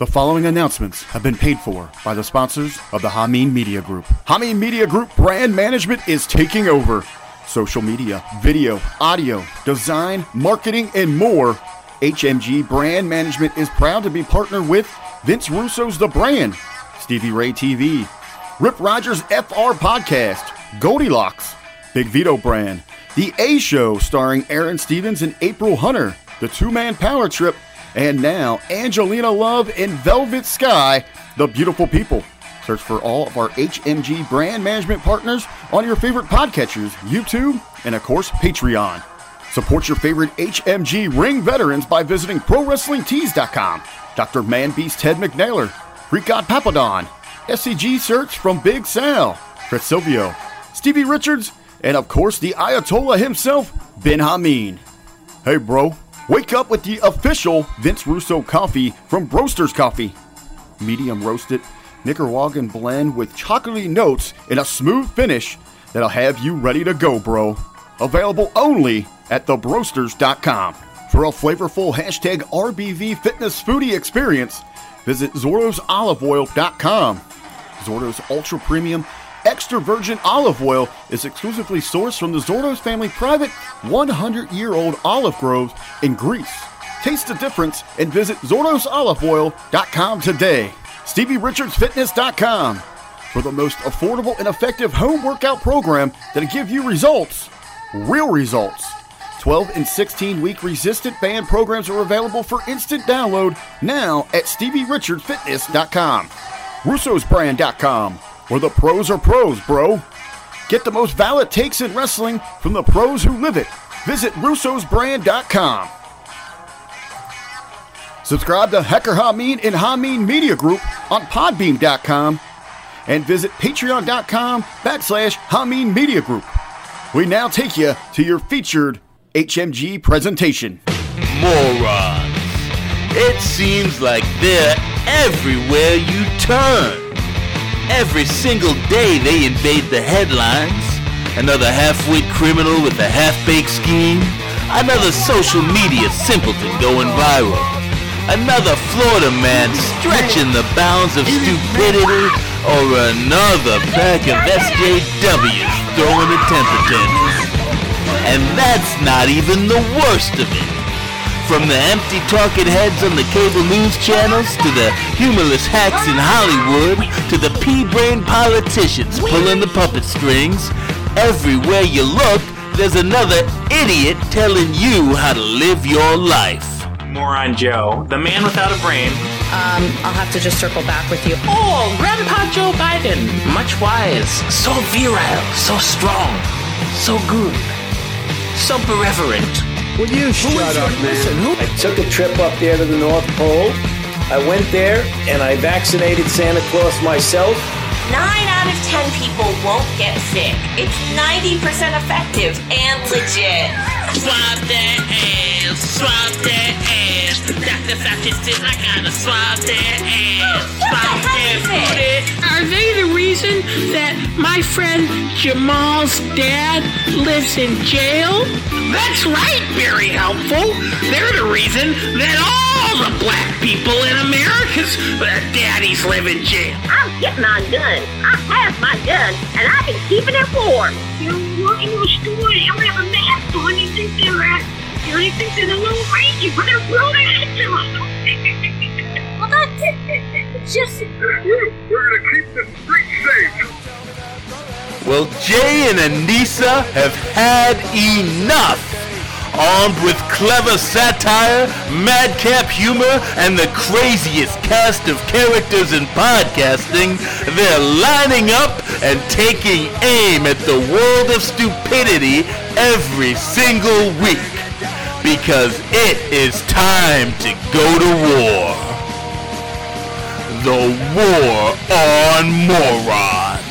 The following announcements have been paid for by the sponsors of the Hameen Media Group. Hameen Media Group brand management is taking over. Social media, video, audio, design, marketing, and more. HMG Brand Management is proud to be partnered with Vince Russo's The Brand, Stevie Ray TV, Rip Rogers FR Podcast, Goldilocks, Big Vito Brand, The A Show starring Aaron Stevens and April Hunter, The Two Man Power Trip, and now Angelina Love and Velvet Sky, The Beautiful People. Search for all of our HMG brand management partners on your favorite podcatchers, YouTube, and of course, Patreon. Support your favorite HMG ring veterans by visiting ProWrestlingTees.com. Dr. Manbeast Ted McNaylor, Greek God Papadon, SCG Search from Big Sal, Chris Silvio, Stevie Richards, and of course the Ayatollah himself, Ben Hameen. Hey bro, wake up with the official Vince Russo coffee from Broasters Coffee. Medium roasted, Nicaraguan blend with chocolatey notes and a smooth finish that'll have you ready to go, bro. Available only at thebroasters.com. For a flavorful hashtag RBV fitness foodie experience, visit ZordosOliveOil.com. Zordo's Ultra Premium Extra Virgin Olive Oil is exclusively sourced from the Zordos family private 100 year old olive groves in Greece. Taste the difference and visit ZordosOliveOil.com today. StevieRichardsFitness.com for the most affordable and effective home workout program that'll give you results. Real results. 12 and 16 week resistant band programs are available for instant download now at StevieRichardsFitness.com. Russo'sBrand.com, where the pros are pros, bro. Get the most valid takes in wrestling from the pros who live it. Visit Russo'sBrand.com. Subscribe to Hecker Hameen and Hameen Media Group on Podbean.com and visit Patreon.com backslash Hameen Media Group. We now take you to your featured HMG presentation. Morons. It seems like they're everywhere you turn. Every single day they invade the headlines. Another half-wit criminal with a half-baked scheme. Another social media simpleton going viral. Another Florida man stretching the bounds of stupidity. Or another pack of SJWs throwing a temper tantrum. And that's not even the worst of it. From the empty talking heads on the cable news channels to the humorless hacks in Hollywood to the pea-brain politicians pulling the puppet strings, everywhere you look, there's another idiot telling you how to live your life. Moron Joe, the man without a brain. Um, I'll have to just circle back with you. Oh, Grandpa Joe Biden, much wise, so virile, so strong, so good, so irreverent. Will you shut up, man? I took a trip up there to the North Pole. I went there and I vaccinated Santa Claus myself. Nine out of ten people won't get sick. It's 90% effective and legit. Swab their ass, swab their ass. Dr. Fauci says I gotta swab their ass, swab their booty. Are they the reason that my friend Jamal's dad lives in jail? That's right, very helpful. They're the reason that all the black people in America's uh, daddies live in jail. I'm getting my gun. I have my gun, and I've been keeping it warm. You walk into a store and you don't have a mask on, you think they're at, you know, you the little range, you better blow their heads off. well, that's it. Just... We're, we're gonna keep the streets safe. Well, Jay and Anissa have had enough. Armed with clever satire, madcap humor, and the craziest cast of characters in podcasting, they're lining up and taking aim at the world of stupidity every single week. Because it is time to go to war. The War on Morons.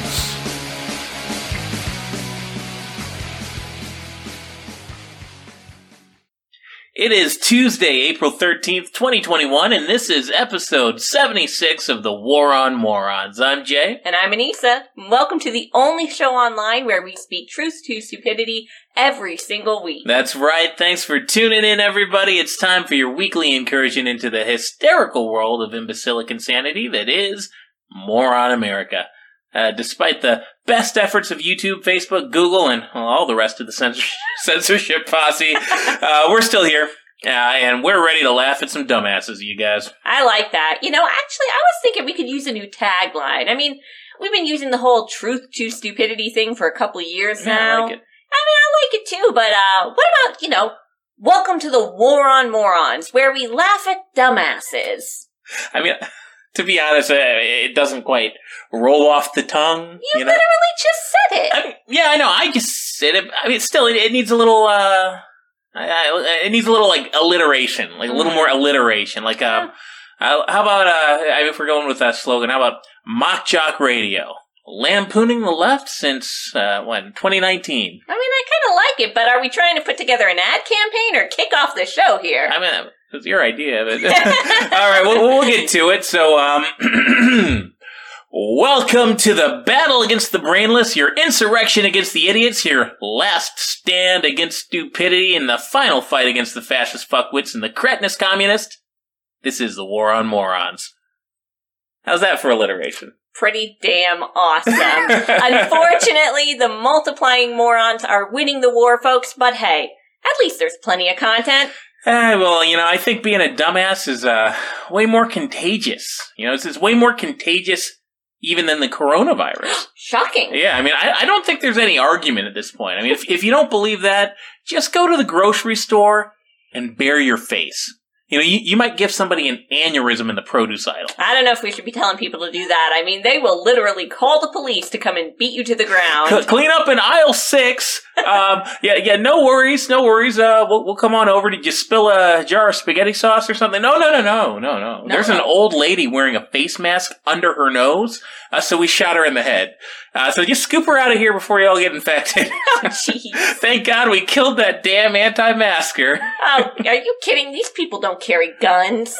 It is Tuesday, April 13th, 2021, and this is episode 76 of the War on Morons. I'm Jay. And I'm Anissa. Welcome to the only show online where we speak truth to stupidity every single week. That's right. Thanks for tuning in, everybody. It's time for your weekly incursion into the hysterical world of imbecilic insanity that is Moron America. Uh, despite the best efforts of YouTube, Facebook, Google, and well, all the rest of the censorship, censorship posse, uh, we're still here. Uh, and we're ready to laugh at some dumbasses, you guys. I like that. You know, actually, I was thinking we could use a new tagline. I mean, we've been using the whole truth to stupidity thing for a couple of years Yeah, I now. like it. I mean, I like it too, but uh, what about, you know, welcome to the War on Morons, where we laugh at dumbasses. I mean, to be honest, uh, it doesn't quite roll off the tongue. You, You, know? literally just said it. I mean, yeah, I know. I just said it. I mean, still, it, it needs a little. uh I, I, It needs a little like alliteration, like a little more alliteration. Like, um, uh, how about uh if we're going with that slogan? How about mock jock radio? Lampooning the left since uh, when 2019. I mean, I kind of like it, but are we trying to put together an ad campaign or kick off the show here? I mean, it was your idea, but all right, we'll, we'll get to it. So, um, welcome to the battle against the brainless, your insurrection against the idiots, your last stand against stupidity, and the final fight against the fascist fuckwits and the cretinous communist. This is the war on morons. How's that for alliteration? Pretty damn awesome. Unfortunately, the multiplying morons are winning the war, folks, but hey, at least there's plenty of content. Eh, well, you know, I think being a dumbass is uh, way more contagious. You know, it's, it's way more contagious even than the coronavirus. Shocking. Yeah, I mean, I, I don't think there's any argument at this point. I mean, if, if you don't believe that, just go to the grocery store and bare your face. You know, you, you might give somebody an aneurysm in the produce aisle. I don't know if we should be telling people to do that. I mean, they will literally call the police to come and beat you to the C- ground. clean up in aisle six. Um, yeah, yeah, no worries, no worries. Uh, we'll, we'll come on over. Did you spill a jar of spaghetti sauce or something? No, no, no, no, no, no. There's an old lady wearing a face mask under her nose, uh, so we shot her in the head. Uh, so just scoop her out of here before you all get infected. Oh. Thank God we killed that damn anti-masker. Oh, are you kidding? These people don't carry guns.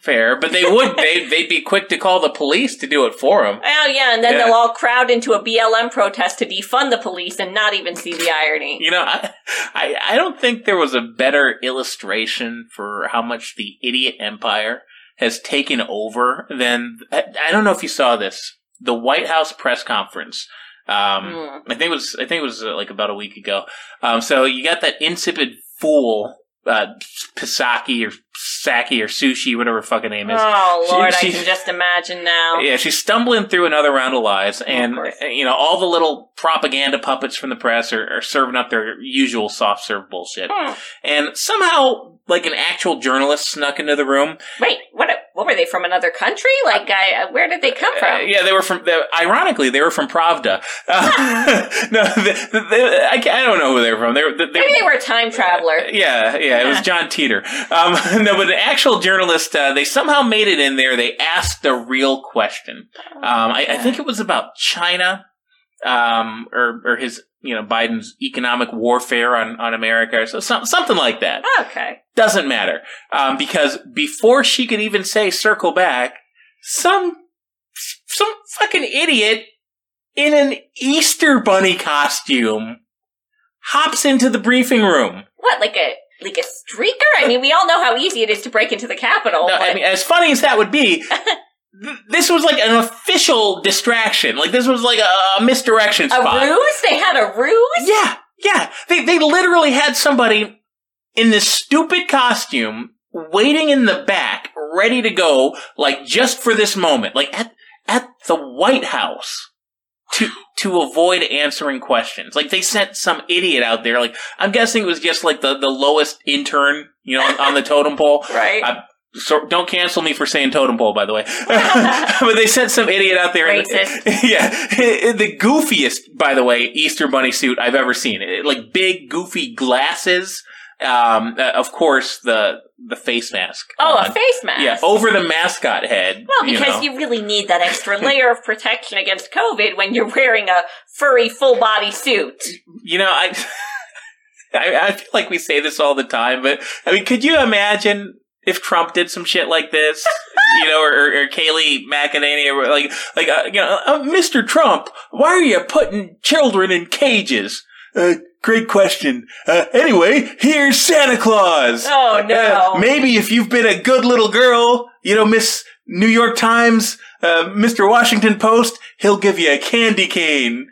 Fair, but they would. They'd, they'd be quick to call the police to do it for them. Oh, yeah, and then Yeah. they'll all crowd into a BLM protest to defund the police and not even see the irony. You know, I, I I don't think there was a better illustration for how much the idiot empire has taken over than I, I don't know if you saw this the White House press conference. Um, Hmm. I think it was I think it was uh, like about a week ago. Um, so you got that insipid fool. Uh, Pisaki or Saki or Sushi, whatever her fucking name is. Oh, Lord, she- I can just imagine now. Yeah, she's stumbling through another round of lies, and course. uh, you know all the little propaganda puppets from the press are, are serving up their usual soft serve bullshit. Hmm. And somehow, like an actual journalist snuck into the room. Wait, what? What were they from another country? Like, I, where did they come Uh, from? yeah, they were from. They, ironically, they were from Pravda. Uh, no, they, they, I, I don't know who they were from. They were. They, Maybe they were a time traveler. Yeah, yeah, it was John Titor. Um, no, but the actual journalist, uh, they somehow made it in there. They asked a real question. Um, I, I think it was about China, um, or or his, you know, Biden's economic warfare on on America, or so, some, something like that. Okay. Doesn't matter, um, because before she could even say "circle back," some some fucking idiot in an Easter bunny costume hops into the briefing room. What, like a like a streaker? I mean, we all know how easy it is to break into the Capitol. No, but I mean, as funny as that would be, th- this was like an official distraction. Like this was like a, a misdirection a ruse? They had a ruse? Yeah, yeah. They they literally had somebody in this stupid costume waiting in the back, ready to go, like just for this moment, like at at the White House. To to avoid answering questions, like they sent some idiot out there. Like I'm guessing it was just like the, the lowest intern, you know, on, on the totem pole. Right. I, so don't cancel me for saying totem pole, by the way. but they sent some idiot out there. Racist. yeah, the goofiest, by the way, Easter bunny suit I've ever seen. It- like big, goofy glasses. Um, uh, of course, the the face mask. Oh, on. a face mask. Yeah, over the mascot head. Well, because know. you, really need that extra layer of protection against COVID when you're wearing a furry full body suit. you know, I I, I feel like we say this all the time, but I mean, could you imagine if Trump did some shit like this, you know, or, or, or Kayleigh McEnany, or like, like, uh, you know, uh, Mr. Trump, why are you putting children in cages? Uh, great question. Uh, anyway, here's Santa Claus. Oh, no. Uh, maybe if you've been a good little girl, you know, Miss New York Times, uh, Mr. Washington Post, he'll give you a candy cane.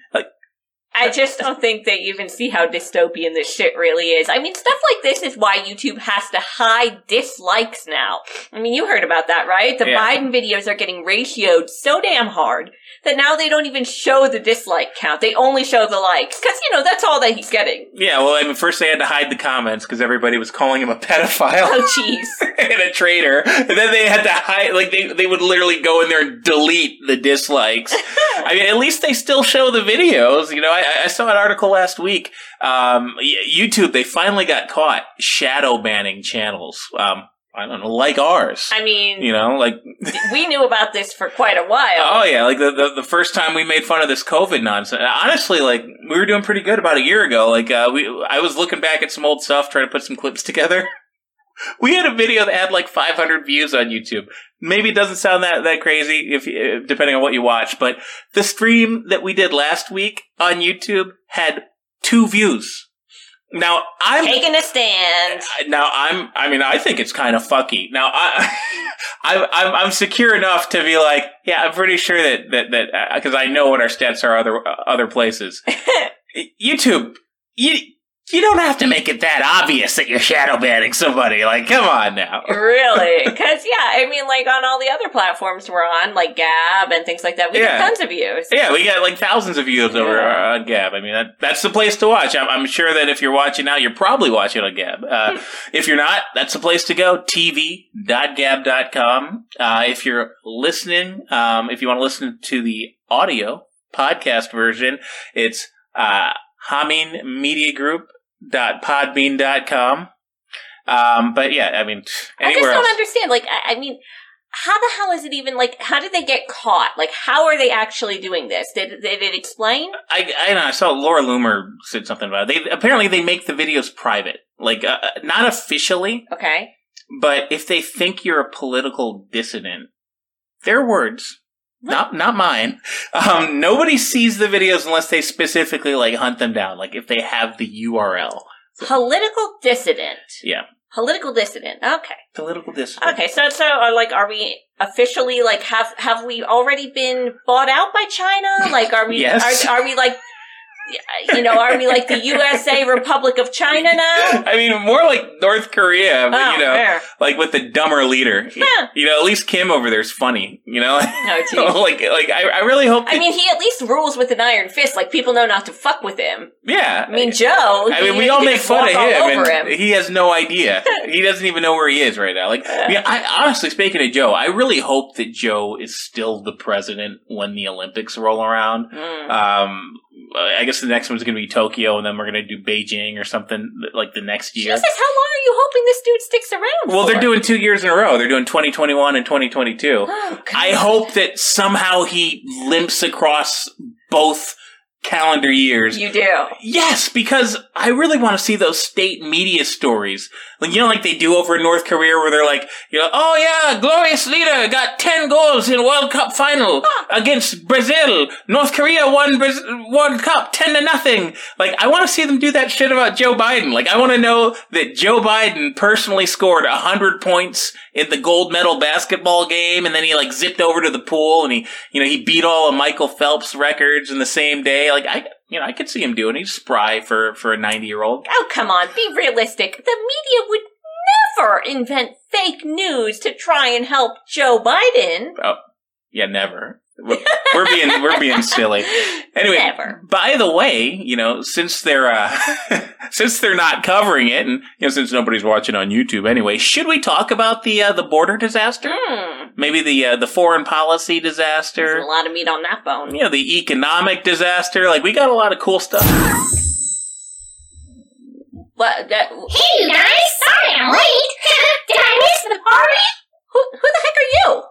I just don't think they even see how dystopian this shit really is. I mean, stuff like this is why YouTube has to hide dislikes now. I mean, you heard about that, right? The Yeah. Biden videos are getting ratioed so damn hard that now they don't even show the dislike count. They only show the likes. Cause, you know, that's all that he's getting. yeah, well, I mean, first they had to hide the comments because everybody was calling him a pedophile. Oh, jeez. and a traitor. And then they had to hide, like, they, they would literally go in there and delete the dislikes. I mean, at least they still show the videos. You know, I, I saw an article last week. Um, YouTube, they finally got caught shadow banning channels. Um, I don't know, like ours. I mean, You know, like, we knew about this for quite a while. oh yeah, like the, the, the first time we made fun of this COVID nonsense. Honestly, like, we were doing pretty good about a year ago. Like, uh, we, I was looking back at some old stuff, trying to put some clips together. We had a video that had like 500 views on YouTube. Maybe it doesn't sound that, that crazy if depending on what you watch, but the stream that we did last week on YouTube had two views. Now I'm Taking a stand. now I'm I mean I think it's kind of fucky. Now I I I'm, I'm secure enough to be like yeah I'm pretty sure that that that uh, because I know what our stats are other uh, other places. YouTube you you don't have to make it that obvious that you're shadow banning somebody. Like come on now. Really? Because, yeah, I mean, like on all the other platforms we're on, like Gab and things like that, we Yeah. get tons of views. Yeah, we got like thousands of views over uh, on Gab. I mean, that, that's the place to watch. I'm, I'm sure that if you're watching now, you're probably watching on Gab. Uh, if you're not, that's the place to go. TV.gab.com. Uh, if you're listening, um, if you want to listen to the audio podcast version, it's uh, HaminMediaGroup.podbean.com. Um, but yeah, I mean, I just don't else. understand. Like, I, I mean, how the hell is it even, like, how did they get caught? Like, how are they actually doing this? Did, did it explain? I, I know. I saw Laura Loomer said something about it. They apparently they make the videos private, like uh, not officially, Okay. but if they think you're a political dissident, their words, not not mine. Um, nobody sees the videos unless they specifically like hunt them down, like if they have the URL. Political dissident. Yeah, Political dissident. Okay. political dissident. Okay, so so uh, like, are we officially like have have we already been bought out by China? Like, are we Yes. are, are we like you know are we like the USA Republic of China now? I mean, more like North Korea, but Oh, you know, fair. like with the dumber leader. Huh. You know, at least Kim over there's funny. You know, No, geez. like like I, I really hope. I mean, he at least rules with an iron fist. Like people know not to fuck with him. yeah. I mean, Joe. I mean, we all make fun of him, and he has no idea. he doesn't even know where he is right now. Like, I, mean, I honestly, speaking of Joe, I really hope that Joe is still the president when the Olympics roll around. Mm. Um, I guess the next one's going to be Tokyo, and then we're going to do Beijing or something like the next year. Jesus, how long are you hoping this dude sticks around? Well, they're doing two years in a row. They're doing 2021 and 2022. Oh, I hope that somehow he limps across both calendar years. you do. Yes, because I really want to see those state media stories. Like, you know, like they do over in North Korea where they're like, you know, oh yeah, glorious leader got 10 goals in World Cup final against Brazil. North Korea won Braz- World Cup 10 to nothing. Like, I want to see them do that shit about Joe Biden. Like, I want to know that Joe Biden personally scored 100 points in the gold medal basketball game and then he like zipped over to the pool and he, you know, he beat all of Michael Phelps records in the same day. Like, I, you know, I could see him doing. it. He's spry for for a 90 year old. Oh, come on, be realistic. The media would never invent fake news to try and help Joe Biden. Oh, yeah, never. We're, we're being we're being silly. Anyway, Never. by the way, you know, since they're uh, since they're not covering it, and you know, since nobody's watching on YouTube anyway, should we talk about the uh, the border disaster? Hmm. Maybe the uh, the foreign policy There's disaster. a lot of meat on that bone. You know, the economic disaster. Like we got a lot of cool stuff. But that, Hey, you guys! Sorry I'm late! Did I miss the party? who, who the heck are you?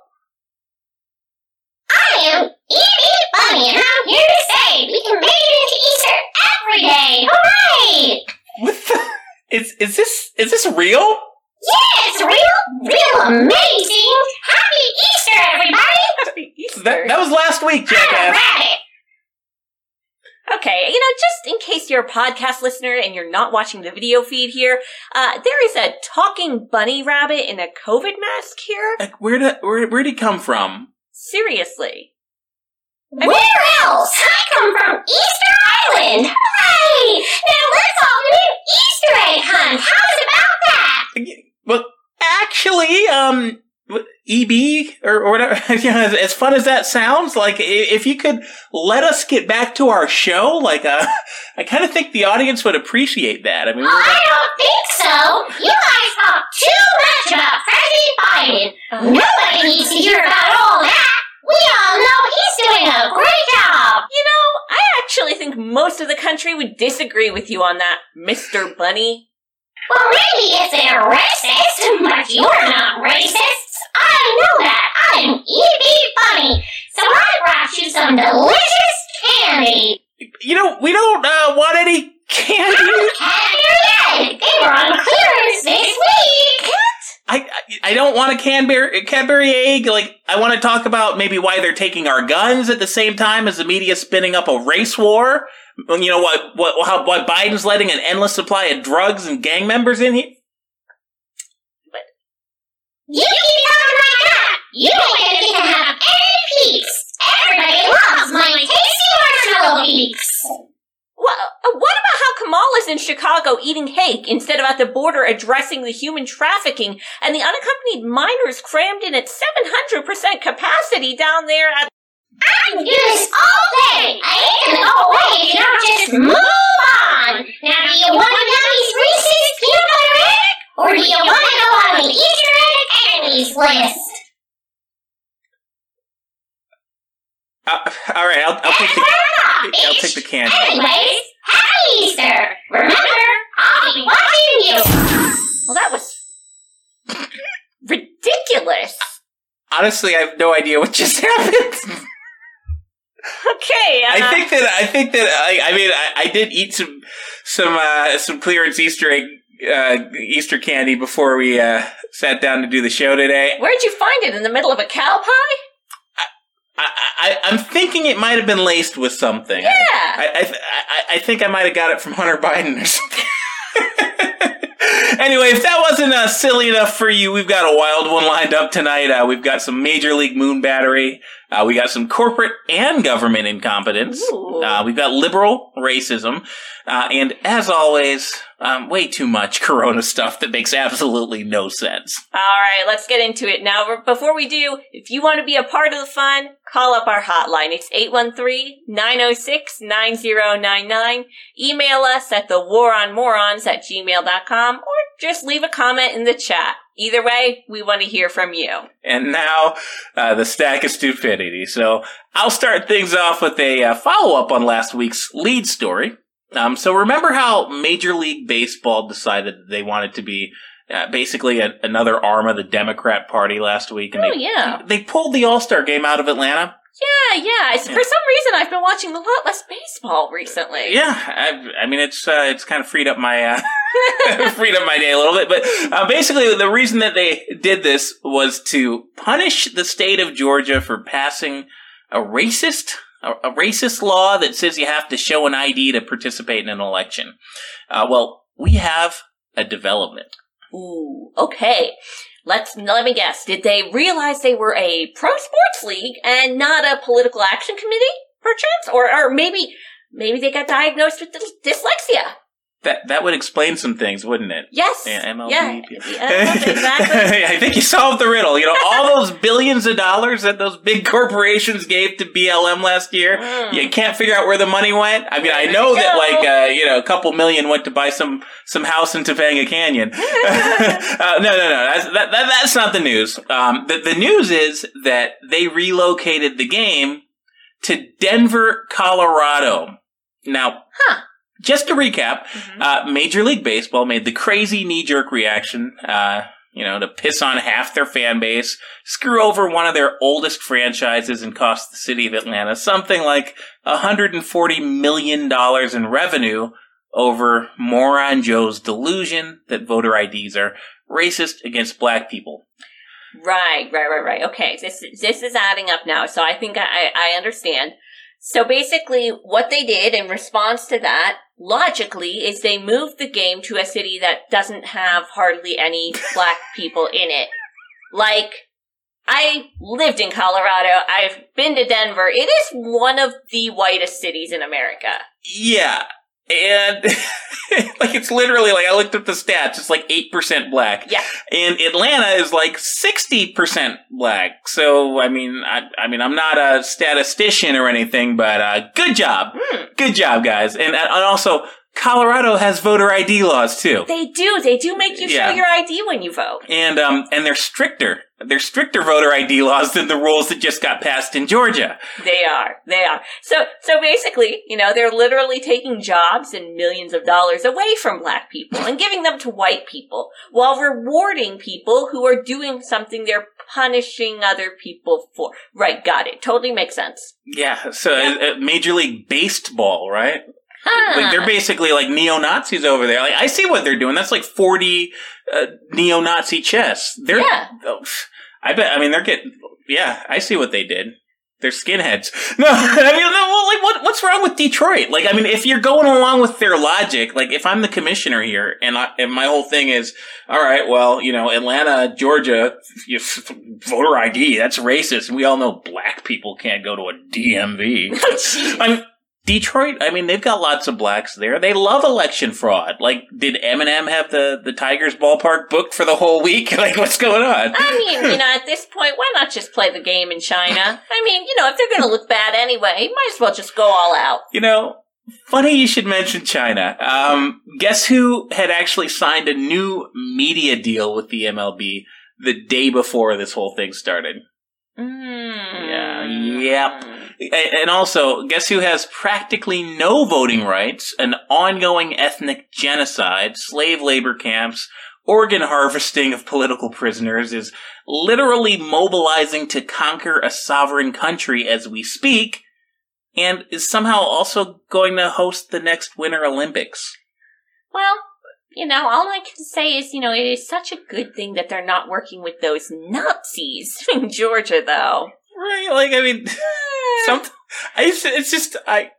I am E.B. Bunny, and I'm here to say we can make it into Easter every day! Hooray! What the? is this is this real? Yeah, it's real, real amazing. Happy Easter, everybody! Happy Easter. That, that was last week, I'm jackass. rabbit. Okay, you know, just in case you're a podcast listener and you're not watching the video feed here, uh, there is a talking bunny rabbit in a COVID mask here. Like, where did where where'd he come from? Seriously. Where else? I come from Easter Island. Hooray! Now let's all do an Easter egg hunt. How's about that? Well, actually, um, EB or, or whatever. you know, as, as fun as that sounds, like if you could let us get back to our show, like uh, I kind of think the audience would appreciate that. I mean, we Oh, I don't think so. You guys talk too much about President Biden. Nobody needs to hear about all that. We all know he's doing a great job. You know, I actually think most of the country would disagree with you on that, Mr. Bunny. Well, maybe if they're racist, but you're not racist. I know that. I'm E.B. Bunny. So I brought you some delicious candy. you know, we don't uh, want any candy. Cadbury egg. They were on clearance this week. I, I I don't want a Cadbury, Cadbury egg. Like, I want to talk about maybe why they're taking our guns at the same time as the media spinning up a race war. You know what? What? How? Why Biden's letting an endless supply of drugs and gang members in here? You keep talking like that. You don't get to have any peeps. Everybody loves my tasty marshmallow peeps. What, what about how Kamala's in Chicago eating hake instead of at the border addressing the human trafficking and the unaccompanied minors crammed in at 700% capacity down there at I can do this all day. I ain't gonna go away if you don't just move on. Now, do you want to Yummies Reese's peanut butter egg? Or do you want to go on the Easter egg enemies list? Uh, all right, I'll, I'll take the right, I'll take the candy. Anyways, happy Easter. Remember, I'll be watching you. Well, that was ridiculous. Honestly, I have no idea what just happened. Okay, uh, I think that I think that I, I mean I, I did eat some some uh, some clearance Easter egg uh, Easter candy before we uh, sat down to do the show today. where'd you find it? In the middle of a cow pie? I, I, I'm thinking it might have been laced with something. Yeah. I, I, I, I think I might have got it from Hunter Biden or something. anyway, if that wasn't uh, silly enough for you, we've got a wild one lined up tonight. Uh, we've got some Major League Moon Battery. Uh, we got some corporate and government incompetence. Uh, we've got liberal racism. Uh, and as always, um, way too much Corona stuff that makes absolutely no sense. All right, let's get into it now. Before we do, if you want to be a part of the fun, call up our hotline. It's 813-906-9099. Email us at thewaronmorons at gmail.com or just leave a comment in the chat. Either way, we want to hear from you. And now, uh, the stack of stupidity. So I'll start things off with a uh, follow up on last week's lead story. Um, so remember how Major League Baseball decided they wanted to be uh, basically a, another arm of the Democrat Party last week, and Oh, they yeah. they pulled the All Star game out of Atlanta. Yeah, yeah. It's, For some reason, I've been watching a lot less baseball recently. Yeah, I, I mean it's uh, it's kind of freed up my uh, freed up my day a little bit, but uh, basically the reason that they did this was to punish the state of Georgia for passing a racist a, a racist law that says you have to show an ID to participate in an election. Uh, well, we have a development. Ooh, okay. Let's let me guess. Did they realize they were a pro sports league and not a political action committee, perchance? Or, or maybe, maybe they got diagnosed with dys- dyslexia. That that would explain some things, wouldn't it? Yes. Yeah, MLB. Yeah, yeah, exactly. I think you solved the riddle. You know, all those billions of dollars that those big corporations gave to BLM last year, Mm. you can't figure out where the money went. I mean, I know that like uh, you know, a couple million went to buy some some house in Topanga Canyon. uh, no, no, no, that's that, that that's not the news. Um, the the news is that they relocated the game to Denver, Colorado. Now, Huh. Just to recap, Mhm. uh, Major League Baseball made the crazy knee jerk reaction, uh, you know, to piss on half their fan base, screw over one of their oldest franchises, and cost the city of Atlanta something like $140 million in revenue over moron Joe's delusion that voter IDs are racist against black people. Right, right, right, right. Okay, this this is adding up now, so I think I I understand. So basically, what they did in response to that, logically, is they moved the game to a city that doesn't have hardly any black people in it. Like, I lived in Colorado. I've been to Denver. It is one of the whitest cities in America. Yeah. And like it's literally like I looked at the stats, it's like eight percent black. Yeah. And Atlanta is like sixty percent black. So I mean I I mean I'm not a statistician or anything, but uh good job. Good job, guys. And and also Colorado has voter ID laws too. They do. They do make you Yeah. show your ID when you vote. And um and they're stricter. They're stricter voter ID laws than the rules that just got passed in Georgia. They are. They are. So, so basically, you know, they're literally taking jobs and millions of dollars away from black people and giving them to white people while rewarding people who are doing something they're punishing other people for. Right. Got it. Totally makes sense. Yeah, so uh, uh, Major League Baseball, right? Huh. Like they're basically like neo Nazis over there. Like I see what they're doing. That's like forty uh, neo Nazi chess. They're, Yeah. oh, I bet. I mean, they're getting. Yeah, I see what they did. They're skinheads. No, I mean, no, well, like what? What's wrong with Detroit? Like, I mean, if you're going along with their logic, like if I'm the commissioner here, and, I, and my whole thing is, all right, well, you know, Atlanta, Georgia, you, voter ID, that's racist, we all know black people can't go to a DMV. I mean, Detroit, I mean, they've got lots of blacks there. They love election fraud. Like, did Eminem have the, the Tigers ballpark booked for the whole week? Like, what's going on? I mean, you know, at this point, why not just play the game in China? I mean, you know, if they're going to look bad anyway, might as well just go all out. You know, funny you should mention China. Um, guess who had actually signed a new media deal with the MLB the day before this whole thing started? Mm. Yeah, yep. And also, guess who has practically no voting rights, an ongoing ethnic genocide, slave labor camps, organ harvesting of political prisoners, is literally mobilizing to conquer a sovereign country as we speak, and is somehow also going to host the next Winter Olympics. Well, you know, all I can say is, you know, it is such a good thing that they're not working with those Nazis in Georgia, though. Right? Like, I mean, some, I, just- it's just, I,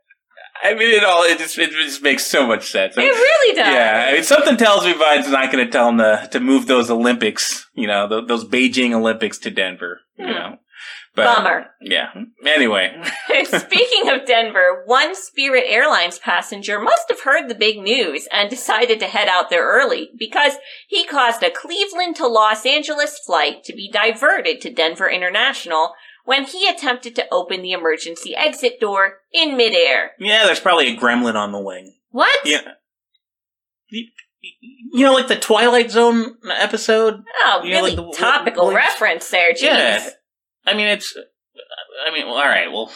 I mean, it all, it just, it just makes so much sense. It really does. Yeah, I mean, something tells me Biden's not going to tell him to, to move those Olympics, you know, th- those Beijing Olympics to Denver, you Hmm. know. But, Bummer. Yeah. Anyway. Speaking of Denver, one Spirit Airlines passenger must have heard the big news and decided to head out there early because he caused a Cleveland to Los Angeles flight to be diverted to Denver International when he attempted to open the emergency exit door in midair. Yeah, there's probably a gremlin on the wing. What? Yeah. You, know, like the Twilight Zone episode? Oh, You know, really like the- topical reference there, jeez. Yeah. I mean, it's. I mean, well, all right. Well,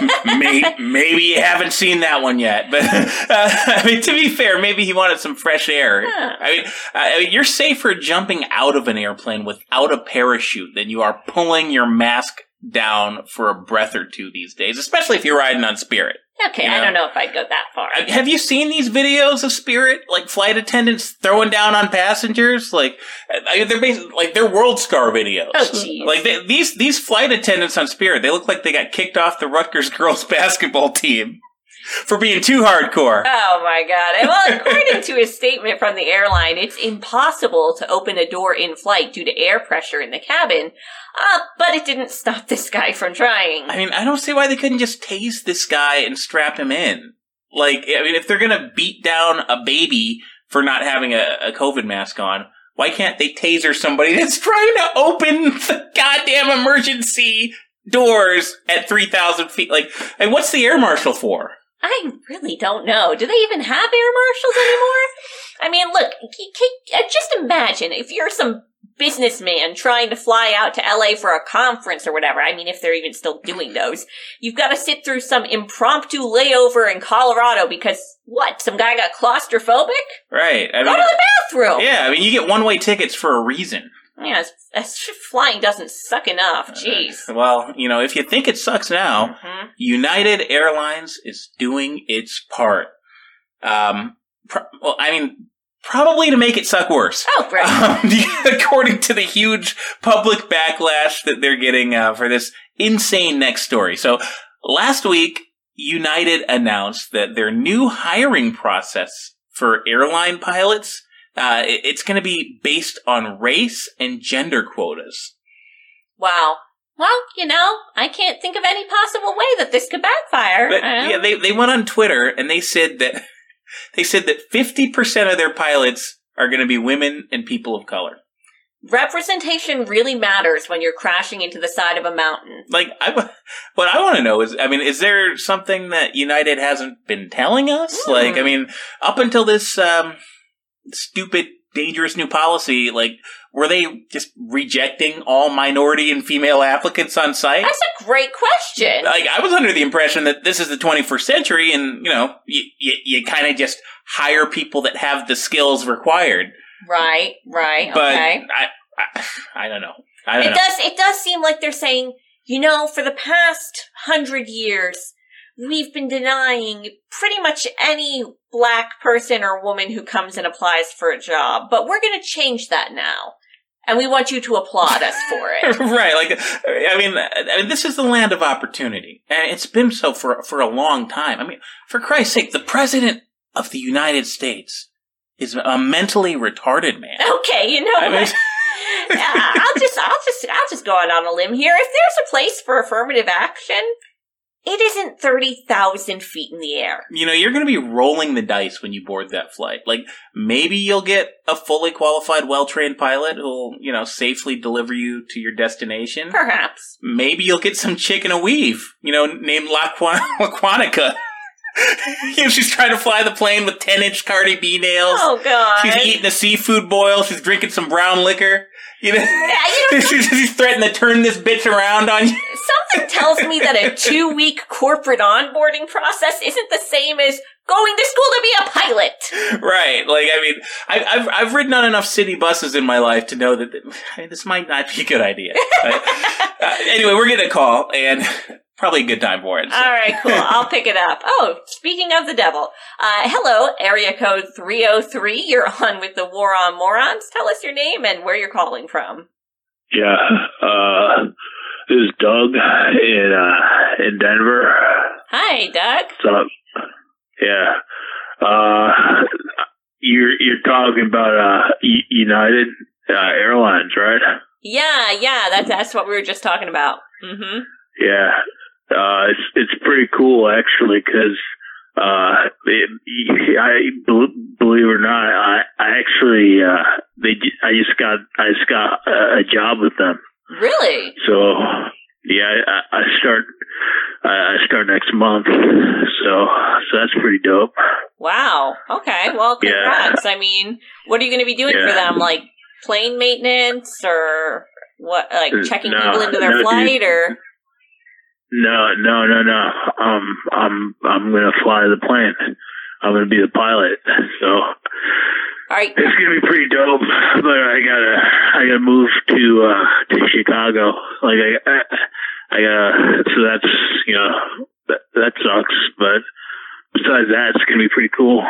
may, maybe you haven't seen that one yet, but uh, I mean, to be fair, maybe he wanted some fresh air. Huh. I mean, I mean, you're safer jumping out of an airplane without a parachute than you are pulling your mask down for a breath or two these days, especially if you're riding on Spirit. Okay, Yeah. I don't know if I'd go that far. Uh, Have you seen these videos of Spirit, like flight attendants throwing down on passengers? Like, they're basically like they're World Star videos. Oh, jeez. Like they, these these flight attendants on Spirit, they look like they got kicked off the Rutgers girls basketball team for being too hardcore. Oh my god. Well, according to a statement from the airline, it's impossible to open a door in flight due to air pressure in the cabin. Uh, but it didn't stop this guy from trying. I mean, I don't see why they couldn't just tase this guy and strap him in. Like, I mean, if they're gonna beat down a baby for not having a, a COVID mask on, why can't they taser somebody that's trying to open the goddamn emergency doors at 3,000 feet? Like, and what's the air marshal for? I really don't know. Do they even have air marshals anymore? I mean, look, uh, just imagine if you're some businessman trying to fly out to LA for a conference or whatever. I mean, if they're even still doing those, you've got to sit through some impromptu layover in Colorado because what? Some guy got claustrophobic? Right. I Go mean, to the bathroom. yeah, I mean, you get one way tickets for a reason. Yeah, it's, it's, flying doesn't suck enough. Jeez. Well, you know, if you think it sucks now, Mhm. United Airlines is doing its part. Um, Pro- well, I mean, probably to make it suck worse. Oh, great. Um, according to the huge public backlash that they're getting uh, for this insane next story. So last week, United announced that their new hiring process for airline pilots uh, it- it's going to be based on race and gender quotas. Wow. Well, you know, I can't think of any possible way that this could backfire. But yeah, they they went on Twitter and they said that they said that fifty percent of their pilots are going to be women and people of color. Representation really matters when you're crashing into the side of a mountain. Like, I, what I want to know is, I mean, is there something that United hasn't been telling us? Hmm. Like, I mean, up until this um, stupid, dangerous new policy, like, were they just rejecting all minority and female applicants on site? That's a great question. like I was under the impression that this is the 21st century, and you know, you you, you kind of just hire people that have the skills required. Right, right, But okay. I, I I don't know. I don't It know. does it does seem like they're saying, you know, for the past hundred years, we've been denying pretty much any black person or woman who comes and applies for a job, but we're gonna change that now. And we want you to applaud us for it. right. Like, I mean, I mean, this is the land of opportunity, and it's been so for for a long time. I mean, for Christ's sake, the president of the United States is a mentally retarded man. Okay, you know I mean- I'll just, I'll just, I'll just go out on a limb here. If there's a place for affirmative action, it isn't thirty thousand feet in the air. you know, you're going to be rolling the dice when you board that flight. Like, maybe you'll get a fully qualified, well trained pilot who'll, you know, safely deliver you to your destination. Perhaps. Maybe you'll get some chick in a weave, you know, named Laquan- Laquanica. you know, she's trying to fly the plane with 10 inch Cardi B nails. Oh God! She's eating a seafood boil. She's drinking some brown liquor. You know, Yeah, you she's, she's threatening to turn this bitch around on you. something tells me that a two-week corporate onboarding process isn't the same as going to school to be a pilot. Right. Like, I mean, I, I've, I've ridden on enough city buses in my life to know that th- this might not be a good idea. Right? uh, anyway, we're getting a call, and probably a good time for it. so. All right, cool. I'll pick it up. Oh, speaking of the devil, uh, hello, area code 303. You're on with the War on Morons. Tell us your name and where you're calling from. Yeah. Uh, this is Doug in uh, in Denver. Hi, Doug. What's up? Yeah. Uh, you're you're talking about uh, United uh, Airlines, right? Yeah, yeah, that's that's what we were just talking about. Mm-hmm. Yeah. Uh, it's it's pretty cool actually because uh, it, I believe it or not, I I actually uh, they I just got I just got a, a job with them. Really? So yeah, I, I start I start next month. So so that's pretty dope. Wow. Okay. Well, Yeah. congrats. I mean, what are you going to be doing for them? Like plane maintenance or what? Like Uh, checking no, people into their no, flight dude. or? No, no, no, no. Um, I'm I'm gonna fly the plane. I'm gonna be the pilot. So All right. it's gonna be pretty dope. But I gotta I gotta move to uh to Chicago. Like I I, I gotta. So that's you know that that sucks. But besides that, it's gonna be pretty cool.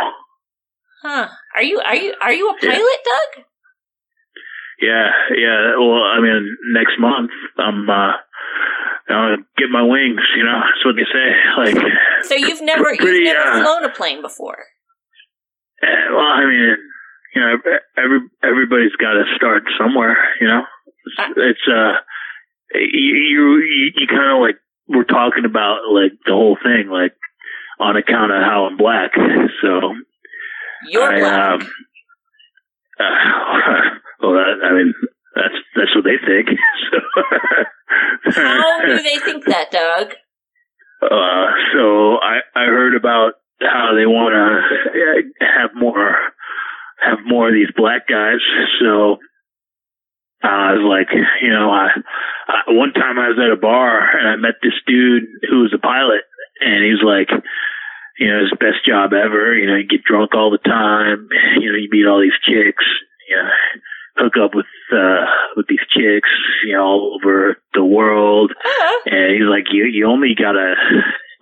Huh? Are you are you are you a Yeah. pilot, Doug? Yeah, yeah. Well, I mean, next month I'm uh, I'm gonna get my wings. You know, that's what they say. Like, So you've never Pretty, you've never uh, flown a plane before. well, I mean, you know, every everybody's got to start somewhere. You know, it's, it's uh, you you you kind of like we're talking about like the whole thing, like on account of how I'm black. So You're I, black. Um, uh, well, that, I mean, that's that's what they think. So, How do they think that, Doug? Uh, so I I heard about how they want to have more have more of these black guys. So I was like, you know, I, I one time I was at a bar and I met this dude who was a pilot, and he's like. You know, his best job ever. You know, you get drunk all the time. You know, you meet all these chicks. You know, hook up with uh with these chicks. You know, all over the world. And he's like, you you only gotta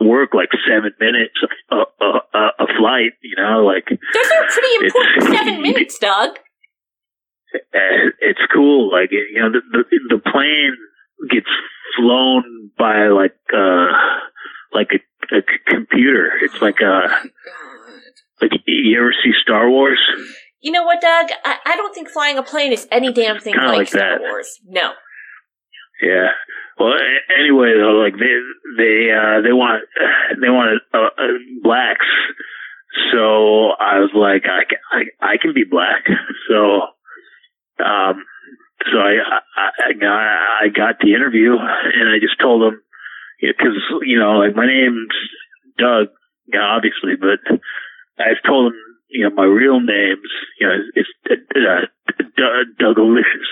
work like seven minutes a, a, a, a flight. You know, like Those are pretty important seven minutes, Doug. it's cool. Like you know, the the, the plane gets flown by like uh like a, a c- computer. It's like a like you ever see Star Wars? You know what, Doug? I, I don't think flying a plane is any damn thing like, like Star that. Wars. No. Yeah. Well, a- anyway, though, like they they uh, they want they want uh, uh, blacks, so I was like, I can I, I can be black, so um, so I I, I got I got the interview and I just told them because you know like my name's Doug, yeah, obviously, but I've told them you know my real name's you know it's uh, Doug Dougalicious.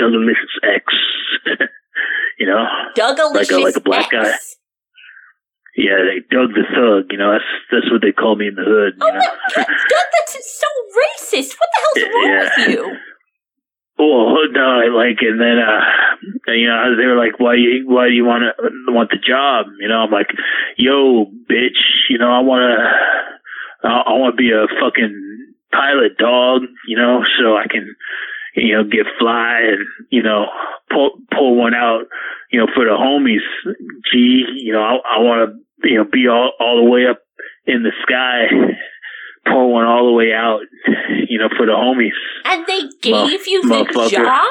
Dougalicious X. you know, Dougalicious like a like a black guy. X. Yeah, they Doug the Thug. You know, that's that's what they call me in the hood. You know. Doug, that's so racist. What the hell's wrong Yeah. with you? Well, no, I like, and then, uh, you know, they were like, why, you, why do you want to, want the job? You know, I'm like, yo, bitch, you know, I want to, I, I want to be a fucking pilot dog, you know, so I can, you know, get fly and, you know, pull, pull one out, you know, for the homies. Gee, you know, I, I want to, you know, be all, all the way up in the sky, pull one all the way out, you know, for the homies. And they gave you the job?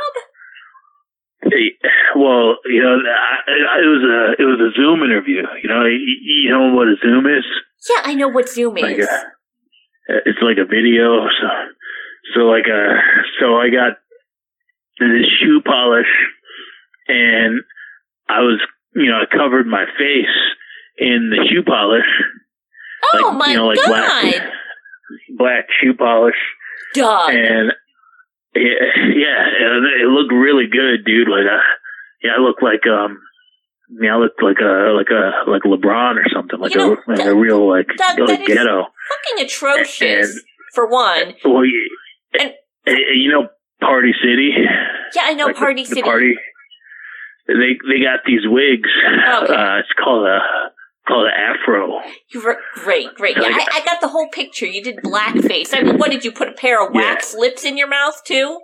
Hey, Well, you know, I, I, it was a it was a Zoom interview. You know, you, you know what a Zoom is? Yeah, I know what Zoom Like is. a, it's like a video. So, so like a so I got this shoe polish, and I was you know I covered my face in the shoe polish. Oh like, my you know, like god! black black shoe polish. Doug. And yeah, yeah, it looked really good, dude. Like, uh, yeah, I looked like um, yeah, I looked like a like a like LeBron or something, like You know, a like a real like, Doug, like that ghetto. Fucking atrocious, And- for one. Well, you, and, you know, Party City. Yeah, I know Like the- Party the City. Party. They they got these wigs. Okay. Uh, it's called a called afro. You were great, great. Yeah, I, I got the whole picture. You did blackface. I mean, what did you put a pair of wax lips in your mouth too?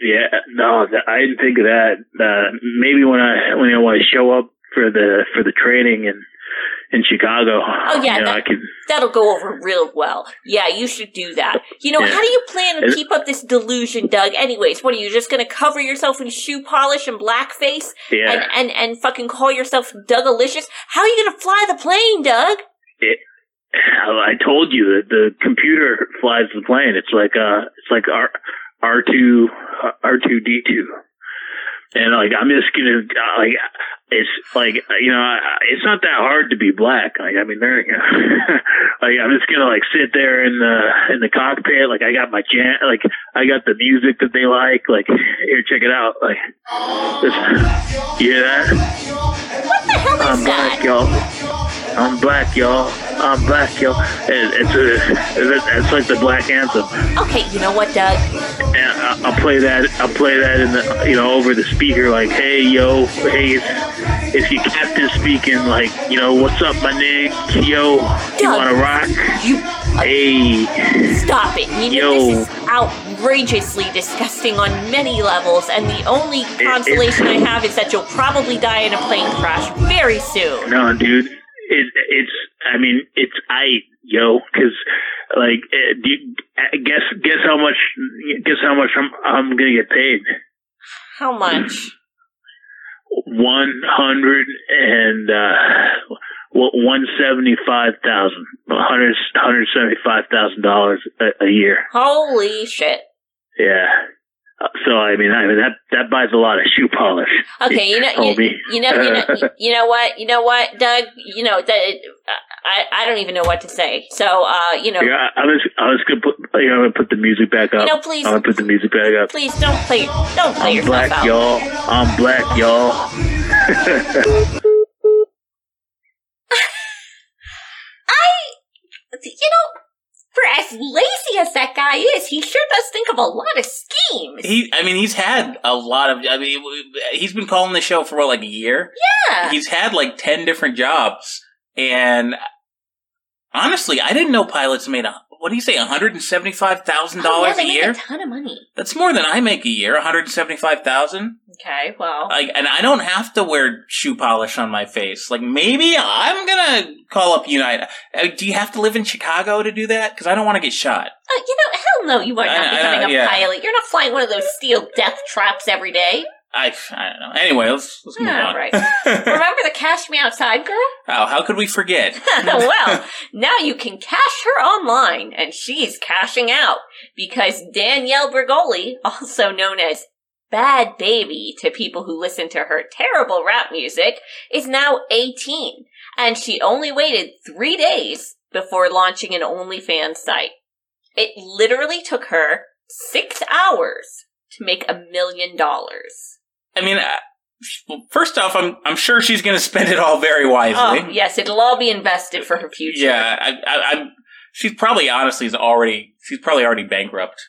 Yeah, no, I didn't think of that. Uh, maybe when I when I want to show up for the for the training in in Chicago. Oh, yeah, you know, that-. That'll go over real well. Yeah, you should do that. You know, Yeah. how do you plan to keep up this delusion, Doug? Anyways, what are you just going to cover yourself in shoe polish and blackface Yeah. and, and and fucking call yourself Dougalicious? How are you going to fly the plane, Doug? It, I told you that the computer flies the plane. It's like uh, it's like R R two R two D two. And like I'm just gonna uh, like it's like you know it's not that hard to be black. Like I mean there you like I'm just gonna like sit there in the in the cockpit. Like I got my jam like I got the music that they like. Like here check it out. Like this, you hear that? What the hell is I'm black, y'all. I'm black, y'all. I'm black. It, it's uh, a, it's like the black anthem. Okay, you know what, Doug? And I, I'll play that. I'll play that in the, you know, over the speaker. Like, hey, yo, hey, it's, it's your captain speaking. Like, you know, what's up, my nigga? Yo, you wanna rock? You. Uh, hey. Stop it. You know, Yo. this is outrageously disgusting on many levels, and the only consolation I have is that you'll probably die in a plane crash very soon. No, dude. It, it's. I mean, it's I, yo, because like, uh, do you, uh, guess guess how much guess how much I'm I'm gonna get paid. How much? one hundred and uh one seventy five thousand hundred hundred seventy five thousand dollars a year. Holy shit. Yeah. Uh, So I mean, I mean that that buys a lot of shoe polish. Okay, you know, you, you know, you know, you know what, you know what, Doug, you know that I, I don't even know what to say. So, uh, you know, Yeah, I was I was gonna put you know I'm gonna put the music back up. You know, please- I'm gonna put the music back up. please don't play, don't play I'm yourself black, out. y'all. I'm black, y'all. I, you know, for as lazy as that guy is, he sure does think of a lot of schemes. He, I mean, he's had a lot of. I mean, he's been calling the show for what, like a year. Yeah. He's had like ten different jobs, and honestly, I didn't know pilots made a what do you say, one hundred and seventy five thousand Oh, dollars they a make year? a ton of money. That's more than I make a year. One hundred seventy five thousand. Okay, well, Like, and I don't have to wear shoe polish on my face. Like, maybe I'm gonna call up United. Uh, do you have to live in Chicago to do that? Because I don't want to get shot. uh, you know, hell no, you are I- not I- becoming a yeah. pilot. You're not flying one of those steel death traps every day. I, I don't know. Anyway, let's let's move on. right. Remember the Cash Me Outside girl? oh, how could we forget? well, now you can cash her online, and she's cashing out because Danielle Bregoli, also known as Bhad Bhabie to people who listen to her terrible rap music, is now 18, and she only waited three days before launching an OnlyFans site. It literally took her six hours to make a million dollars. I mean, uh, first off, I'm I'm sure she's going to spend it all very wisely. Oh, yes, it'll all be invested for her future. Yeah, I, I, I'm. She's probably honestly is already. She's probably already bankrupt.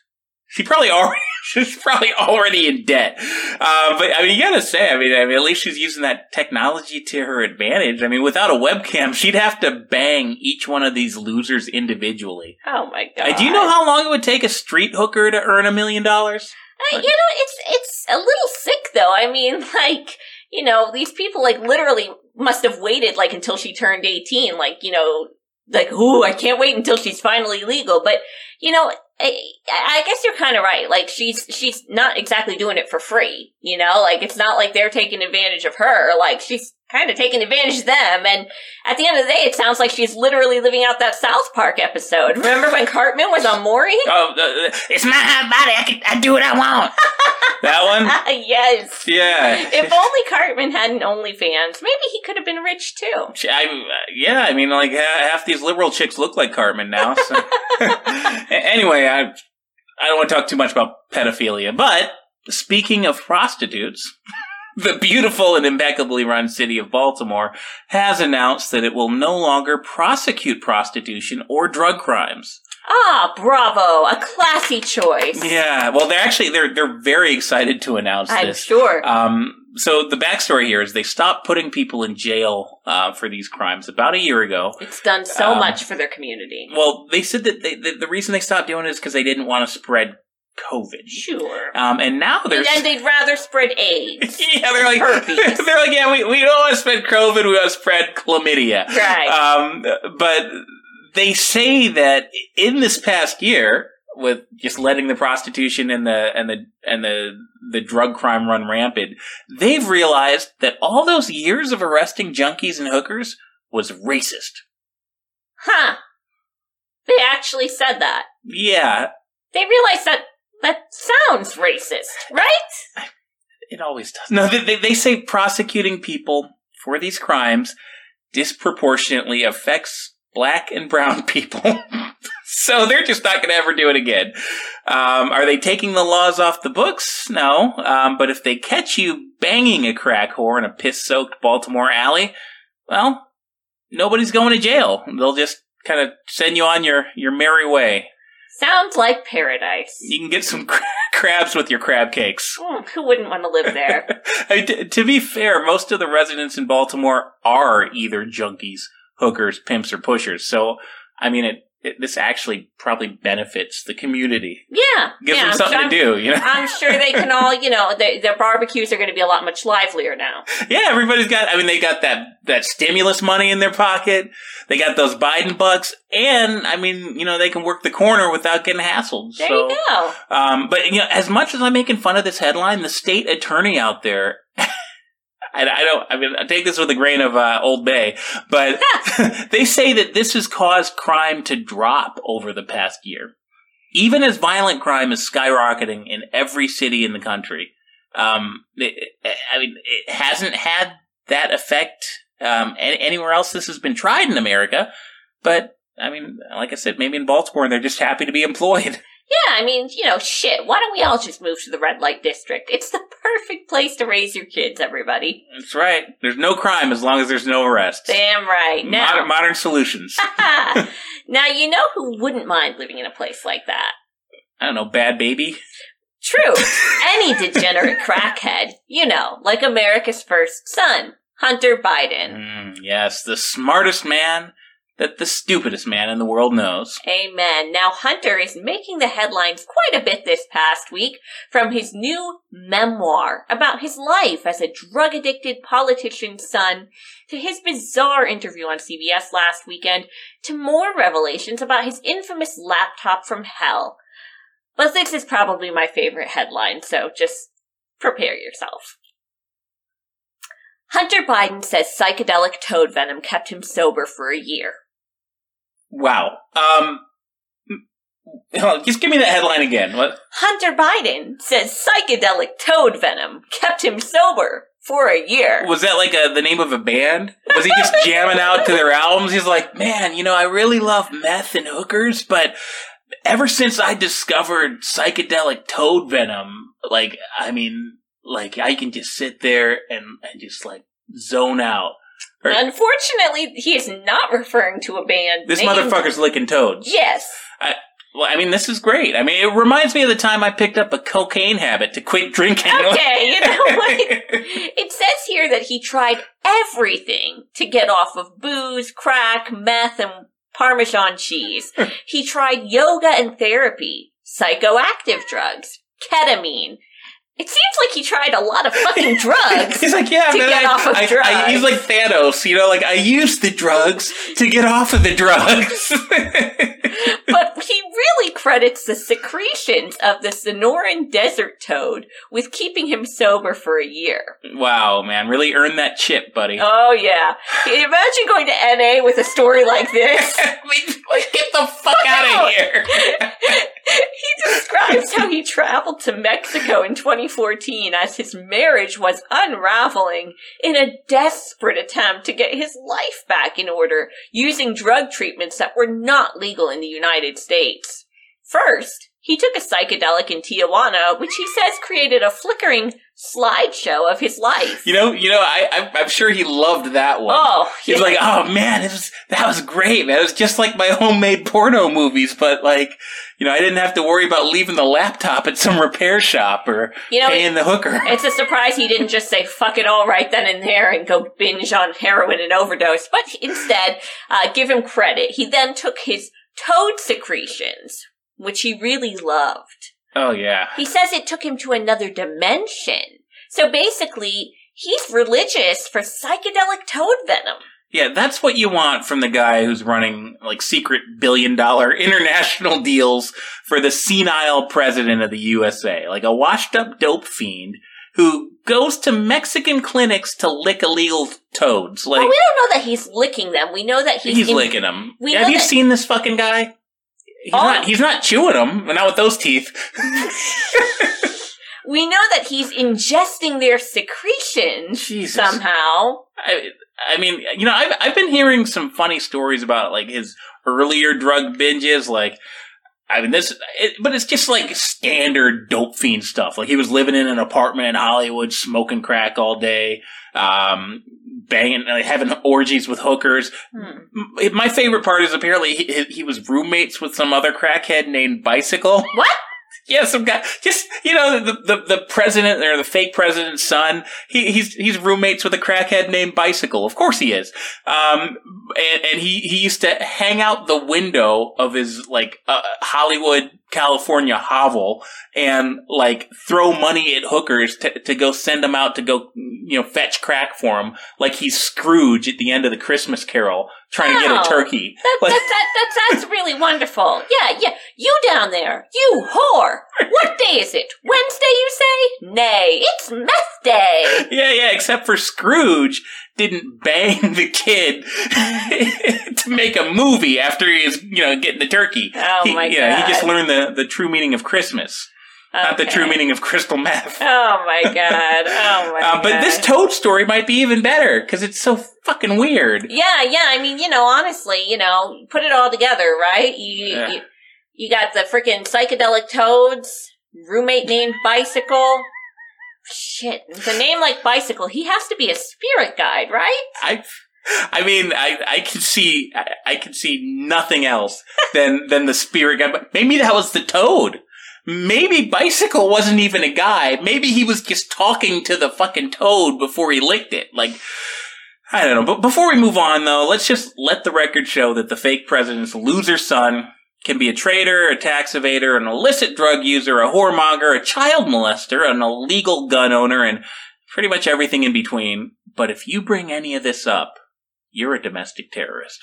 She probably already. She's probably already in debt. Uh, but I mean, you gotta say, I mean, I mean, at least she's using that technology to her advantage. I mean, without a webcam, she'd have to bang each one of these losers individually. Oh my Uh, god. do you know how long it would take a street hooker to earn a million dollars? Uh, you know, it's it's a little sick though. I mean, like you know, these people like literally must have waited like until she turned eighteen. Like you know, like ooh, I can't wait until she's finally legal. But you know, I, I guess you're kind of right. Like she's she's not exactly doing it for free. You know, like it's not like they're taking advantage of her. Like she's kind of taking advantage of them. And at the end of the day, it sounds like she's literally living out that South Park episode. Remember when Cartman was on Maury? Oh, uh, it's my body. I can I do what I want. that one. yes. Yeah. If only Cartman had an OnlyFans, maybe he could have been rich too. She- I, uh, yeah, I mean, like half these liberal chicks look like Cartman now. So. Anyway, I I don't want to talk too much about pedophilia, but speaking of prostitutes, the beautiful and impeccably run city of Baltimore has announced that it will no longer prosecute prostitution or drug crimes. Ah, bravo! A classy choice. Yeah, well, they're actually they're they're very excited to announce this. I'm this. sure. Um, so the backstory here is they stopped putting people in jail uh, for these crimes about a year ago. It's done so Um, much for their community. Well, they said that they, the, the reason they stopped doing it is because they didn't want to spread COVID. Sure. Um, and now they're then they'd rather spread AIDS. yeah, they're like Herpes. they're like yeah, we, we don't want to spread COVID, we want to spread chlamydia. Right. Um, but they say that in this past year, with just letting the prostitution and the and the and the the drug crime run rampant, they've realized that all those years of arresting junkies and hookers was racist. Huh. They actually said that. Yeah, They realized that that sounds racist, right? It always does. No, they, they, they say prosecuting people for these crimes disproportionately affects black and brown people. so they're just not going to ever do it again. Um, are they taking the laws off the books? No. Um, but if they catch you banging a crack whore in a piss soaked Baltimore alley, well, nobody's going to jail. They'll just kind of send you on your, your merry way. Sounds like paradise. You can get some cra- crabs with your crab cakes. Mm, who wouldn't want to live there? I mean, t- to be fair, most of the residents in Baltimore are either junkies, hookers, pimps, or pushers. So, I mean, it, it this actually probably benefits the community. Yeah. Gives yeah, them something sure- to do, you know? I'm sure they can all, you know, their barbecues are going to be a lot much livelier now. yeah, everybody's got. I mean, they got that that stimulus money in their pocket. They got those Biden bucks, and I mean, you know, they can work the corner without getting hassled. There so, you go. Um, but you know, as much as I'm making fun of this headline, the state attorney out there, I, I don't. I mean, I take this with a grain of uh, Old Bay, but they say that this has caused crime to drop over the past year, even as violent crime is skyrocketing in every city in the country. Um, it, I mean, it hasn't had that effect um, anywhere else. This has been tried in America, but I mean, like I said, maybe in Baltimore they're just happy to be employed. Yeah, I mean, you know, shit. Why don't we all just move to the red light district? It's the perfect place to raise your kids, everybody. That's right. There's no crime as long as there's no arrests. Damn right. Now, Modern, modern solutions. now you know who wouldn't mind living in a place like that. I don't know, Bhad Bhabie. True. Any degenerate crackhead, you know, like America's first son, Hunter Biden. Mm, yes, the smartest man that the stupidest man in the world knows. Amen. Now, Hunter is making the headlines quite a bit this past week from his new memoir about his life as a drug addicted politician's son to his bizarre interview on CBS last weekend to more revelations about his infamous laptop from hell. But this is probably my favorite headline, so just prepare yourself. Hunter Biden says psychedelic toad venom kept him sober for a year. Wow. Um, on, just give me that headline again. What? Hunter Biden says psychedelic toad venom kept him sober for a year. Was that like a, the name of a band? Was he just jamming out to their albums? He's like, man, you know, I really love meth and hookers, but ever since I discovered psychedelic toad venom, like, I mean, like, I can just sit there and, and just like zone out. Or- Unfortunately, he is not referring to a band. this motherfucker's licking toads. Yes. I, well, I mean, this is great. I mean, it reminds me of the time I picked up a cocaine habit to quit drinking. Okay, you know what? It says here that he tried everything to get off of booze, crack, meth, and Parmesan cheese. he tried yoga and therapy, psychoactive drugs, ketamine. It seems like he tried a lot of fucking drugs. He's like, yeah, to man, get I, off of I- drugs. I- he's like Thanos, you know, like I used the drugs to get off of the drugs. but he really credits the secretions of the Sonoran desert toad with keeping him sober for a year. wow, man, really earned that chip, buddy. Oh yeah. Imagine going to NA with a story like this. like, get the fuck out of here. he describes how he traveled to Mexico in 2014 as his marriage was unraveling in a desperate attempt to get his life back in order using drug treatments that were not legal in the United States. First, he took a psychedelic in Tijuana, which he says created a flickering slideshow of his life. You know, you know, I, I'm, I'm sure he loved that one. Oh, He's yeah. like, oh man, it was that was great, man. It was just like my homemade porno movies, but like, you know, I didn't have to worry about leaving the laptop at some repair shop or You know, paying the hooker. It's a surprise he didn't just say fuck it all right then and there and go binge on heroin and overdose, but instead, uh, give him credit. He then took his toad secretions, which he really loved. Oh yeah. He says it took him to another dimension. So basically, he's religious for psychedelic toad venom. Yeah, that's what you want from the guy who's running like secret billion dollar international deals for the senile president of the USA. Like a washed up dope fiend who goes to Mexican clinics to lick illegal toads. Like, well, we don't know that he's licking them. We know that he's, he's in- licking them. we Have you that- seen this fucking guy? He's Oh. not. He's not chewing them. Not with those teeth. We know that he's ingesting their secretions Jesus. somehow. I, I mean, you know, I've I've been hearing some funny stories about like his earlier drug binges. Like, I mean, this, it, but it's just like standard dope fiend stuff. Like he was living in an apartment in Hollywood, smoking crack all day, um, banging, like, having orgies with hookers. Hmm. My favorite part is apparently he, he was roommates with some other crackhead named Bicycle. What? Yeah, some guy, just you know, the, the the president or the fake president's son. He, he's he's roommates with a crackhead named Bicycle. Of course he is. Um, and, and he he used to hang out the window of his like uh, Hollywood, California hovel and like throw money at hookers to to go send them out to go you know fetch crack for him, like he's Scrooge at the end of the Christmas Carol trying to get a turkey. That, Like- that, that, that, that's really wonderful. Yeah, yeah. You down there, you whore. What day is it? Wednesday, you say? Nay, it's meth day. Yeah, yeah, except for Scrooge didn't bang the kid to make a movie after he was, you know, getting the turkey. Oh He- my yeah, he just learned the, the true meaning of Christmas, not the true meaning of crystal meth. Oh my god. Oh my Uh, god. but this Toad story might be even better because it's so fucking weird. Yeah, yeah. I mean, you know, honestly, you know, put it all together, right? You Yeah. you, you got the freaking psychedelic toads, roommate named Bicycle. Shit, with a name like Bicycle, he has to be a spirit guide, right? I, I mean, I, I can see, I, I can see nothing else than than the spirit guy. But maybe that was the Toad. Maybe Bicycle wasn't even a guy. Maybe he was just talking to the fucking Toad before he licked it. Like, I don't know. But before we move on, though, let's just let the record show that the fake president's loser son can be a traitor, a tax evader, an illicit drug user, a whoremonger, a child molester, an illegal gun owner, and pretty much everything in between. But if you bring any of this up, you're a domestic terrorist.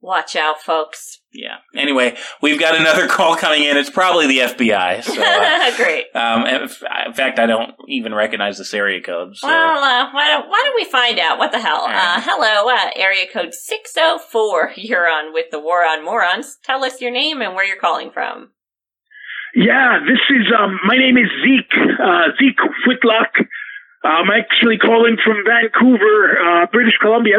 Watch out, folks. Yeah. Anyway, we've got another call coming in. It's probably the FBI. So, uh, Great. um, in in fact, I don't even recognize this area code. So. Well, uh, why don't why don't we find out? What the hell? Uh, hello, uh, area code six zero four. You're on with the War on Morons. Tell us your name and where you're calling from. Yeah, this is um. My name is Zeke. Uh, Zeke Whitlock. I'm actually calling from Vancouver, uh, British Columbia.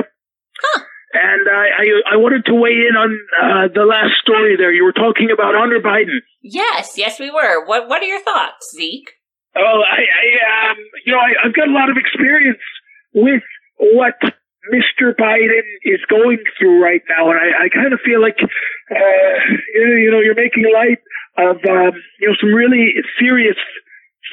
And I, I I wanted to weigh in on uh, the last story there. You were talking about Hunter Biden. Yes, yes, we were. What What are your thoughts, Zeke? Oh, I, I um, you know, I, I've got a lot of experience with what Mr. Biden is going through right now, and I, I kind of feel like, uh, you know, you know, you're making light of, um, you know, some really serious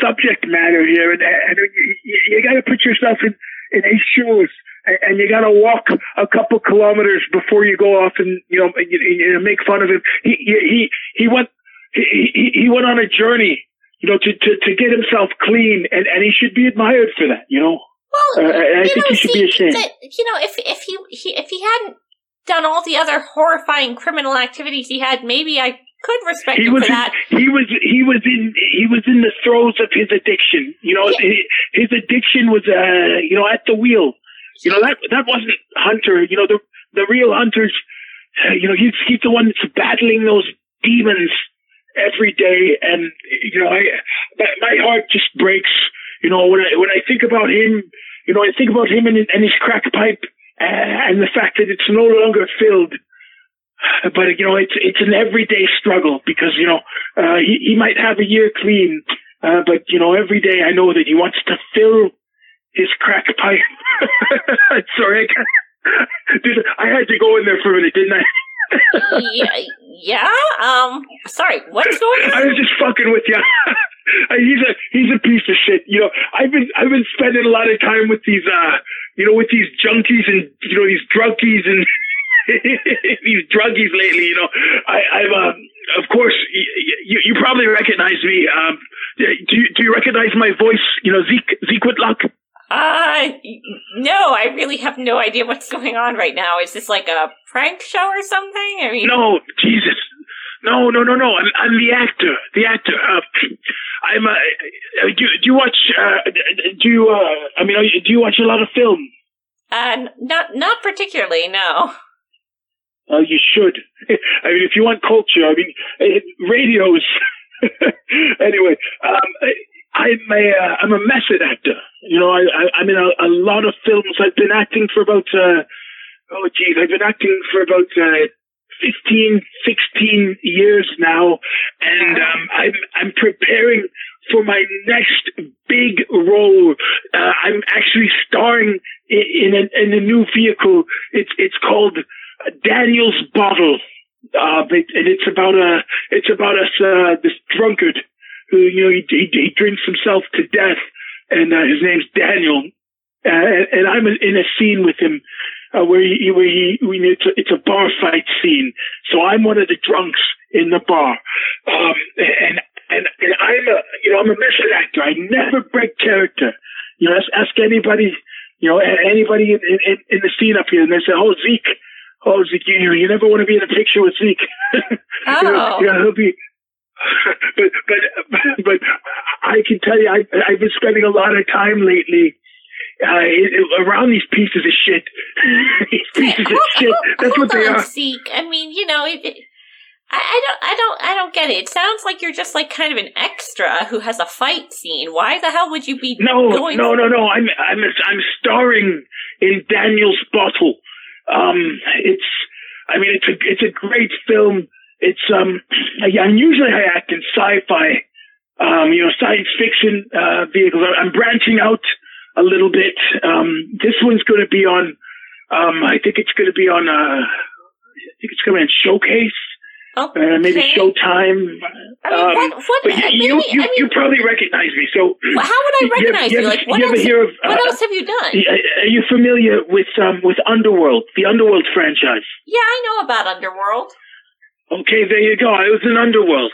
subject matter here, and, and you, you got to put yourself in in his shoes, and, and you got to walk a couple kilometers before you go off and you know, you make fun of him. He he he went he he, he went on a journey you know, to, to, to get himself clean, and, and he should be admired for that, you know. Well, Uh, and I you think know, he should be ashamed. that- you know, if if he, he if he hadn't done all the other horrifying criminal activities he had, maybe I could respect He him was for in, that. he was he was in he was in the throes of his addiction. You know, his, his addiction was uh you know at the wheel. You know that that wasn't Hunter. You know the the real Hunter's. Uh, you know he's he's the one that's battling those demons every day, and you know I my, my heart just breaks. You know when I when I think about him. You know I think about him and, and his crack pipe uh, and the fact that it's no longer filled but you know it's it's an everyday struggle because you know uh, he he might have a year clean, uh, but you know every day I know that he wants to fill his crack pipe. Sorry, I, Dude, I had to go in there for a minute, didn't I? yeah, yeah. Um, sorry. What's going on? I was just fucking with you. he's a he's a piece of shit. You know, I've been I've been spending a lot of time with these uh you know with these junkies and you know these drunkies and these druggies lately. You know, I I've um of course y- you you probably recognize me. Um, do you do you recognize my voice? You know, Zeke Zeke Whitlock. Uh, no, I really have no idea what's going on right now. Is this like a prank show or something? I mean, No, Jesus. No, no, no, no. I'm, I'm the actor. The actor. Uh, I'm. Uh, uh, do, do you watch? Uh, do you? Uh, I mean, are you, do you watch a lot of film? uh, not not particularly. No. Oh, you should. I mean, if you want culture, I mean, uh, radios. anyway, um, I'm a uh, I'm a method actor. You know, I, I I'm in a, a lot of films. I've been acting for about uh, oh geez, I've been acting for about uh, 15, 16 years now, and um, I'm I'm preparing for my next big role. Uh, I'm actually starring in, in a in a new vehicle. It's it's called Daniel's Bottle. Uh, but, and it's about a, it's about us, uh, this drunkard who, you know, he, he, he drinks himself to death and, uh, his name's Daniel. Uh, and, and I'm in a scene with him, uh, where he, where he, we, it's a, it's a bar fight scene. So I'm one of the drunks in the bar. Um, and, and, and I'm a, you know, I'm a method actor. I never break character. You know, ask, ask anybody, you know, anybody in, in, in the scene up here and they say, oh, Zeke, oh, Zeke, you, you never want to be in a picture with Zeke. Oh. you know, he'll be, but, but, but I can tell you, I, I've been spending a lot of time lately, uh, around these pieces of shit. these pieces of shit. That's what they on, are. Zeke. I mean, you know, it, it, I, I don't, I don't, I don't get it. It sounds like you're just like kind of an extra who has a fight scene. Why the hell would you be No, going? no, no, no. I'm I'm I'm starring in Daniel's Bottle. Um, it's I mean it's a it's a great film. It's um usually I act in sci-fi, um you know science fiction uh, vehicles. I'm branching out a little bit. Um, this one's going to be on. Um, I think it's going to be on. Uh, I think it's going to be on Showcase. Uh, maybe Showtime. I mean, Um, what- what- but you, you, you, I mean- you probably recognize me. So how would I recognize you you? ever- Like, what you else? hear of, what uh, else have you done? uh, are you familiar with um with Underworld, the Underworld franchise? Yeah, I know about Underworld. Okay, there you go. I was in Underworld.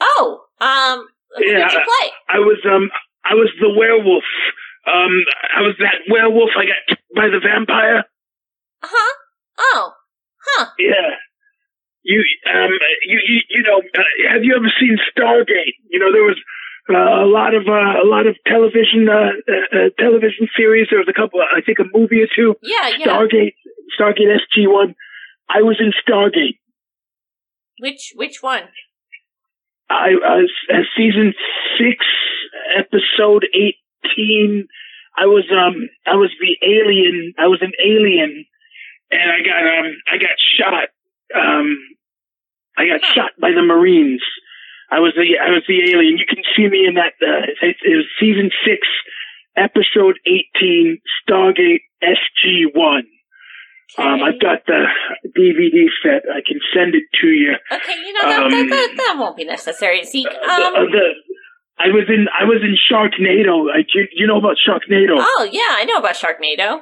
Oh, um, Yeah, did you play? I was um I was the werewolf. Um, I was that werewolf I got by the vampire. Huh? Oh, huh. Yeah. You um you you, you know uh, have you ever seen Stargate? You know there was uh, a lot of uh, a lot of television uh, uh, uh, television series. There was a couple, I think, a movie or two. Yeah, yeah. Stargate, Stargate SG One. I was in Stargate. Which which one? I was uh, season six, episode eighteen. I was um I was the alien. I was an alien, and I got um I got shot. Um, I got shot by the Marines. I was the I was the alien. You can see me in that. Uh, it, it was season six, episode eighteen, Stargate SG One. Um, I've got the DVD set. I can send it to you. Okay, you know that, Um, that, that, that won't be necessary. Zeke, the, um, uh, the, I was in I was in Sharknado. I, you, you know about Sharknado? oh yeah, I know about Sharknado.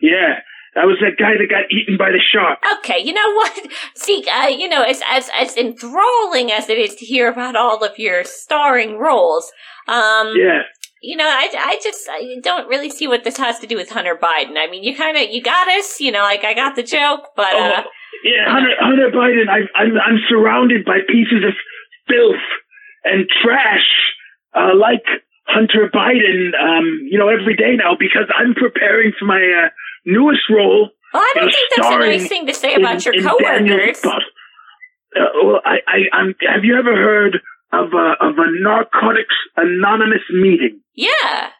Yeah, I was that guy that got eaten by the shark. Okay, you know what, Zeke? Uh, you know, as as as enthralling as it is to hear about all of your starring roles, um, Yeah. You know, I, I just I don't really see what this has to do with Hunter Biden. I mean, you kind of you got us, you know, like I got the joke, but uh, Oh, yeah, Hunter, Hunter Biden. I, I'm I'm surrounded by pieces of filth and trash, uh, like Hunter Biden. Um, you know, every day now because I'm preparing for my uh, newest role. well, I don't think that's a nice thing to say about your in Daniel coworkers. Uh, well, I, I, I'm. Have you ever heard of a of a Narcotics Anonymous meeting? Yeah.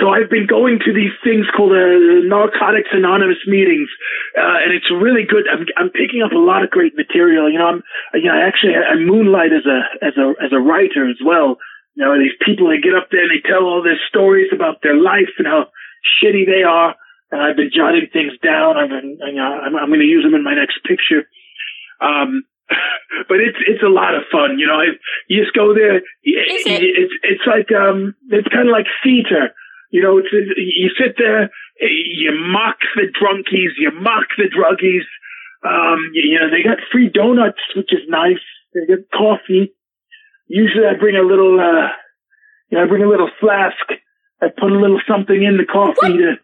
So I've been going to these things called uh, Narcotics Anonymous meetings, uh, and it's really good. I'm, I'm picking up a lot of great material. You know, I'm, you know, I actually I moonlight as a as a as a writer as well. You know, these people they get up there and they tell all their stories about their life and how shitty they are. And I've been jotting things down. I've been, you know, I'm, I'm going to use them in my next picture. Um, but it's it's a lot of fun. You know, I, you just go there. Is it? It's it's like um, it's kind of like theater. You know, it's you sit there, you mock the drunkies, you mock the druggies. Um, you, you know, they got free donuts, which is nice. They get coffee. Usually, I bring a little, uh, you know, I bring a little flask. I put a little something in the coffee to,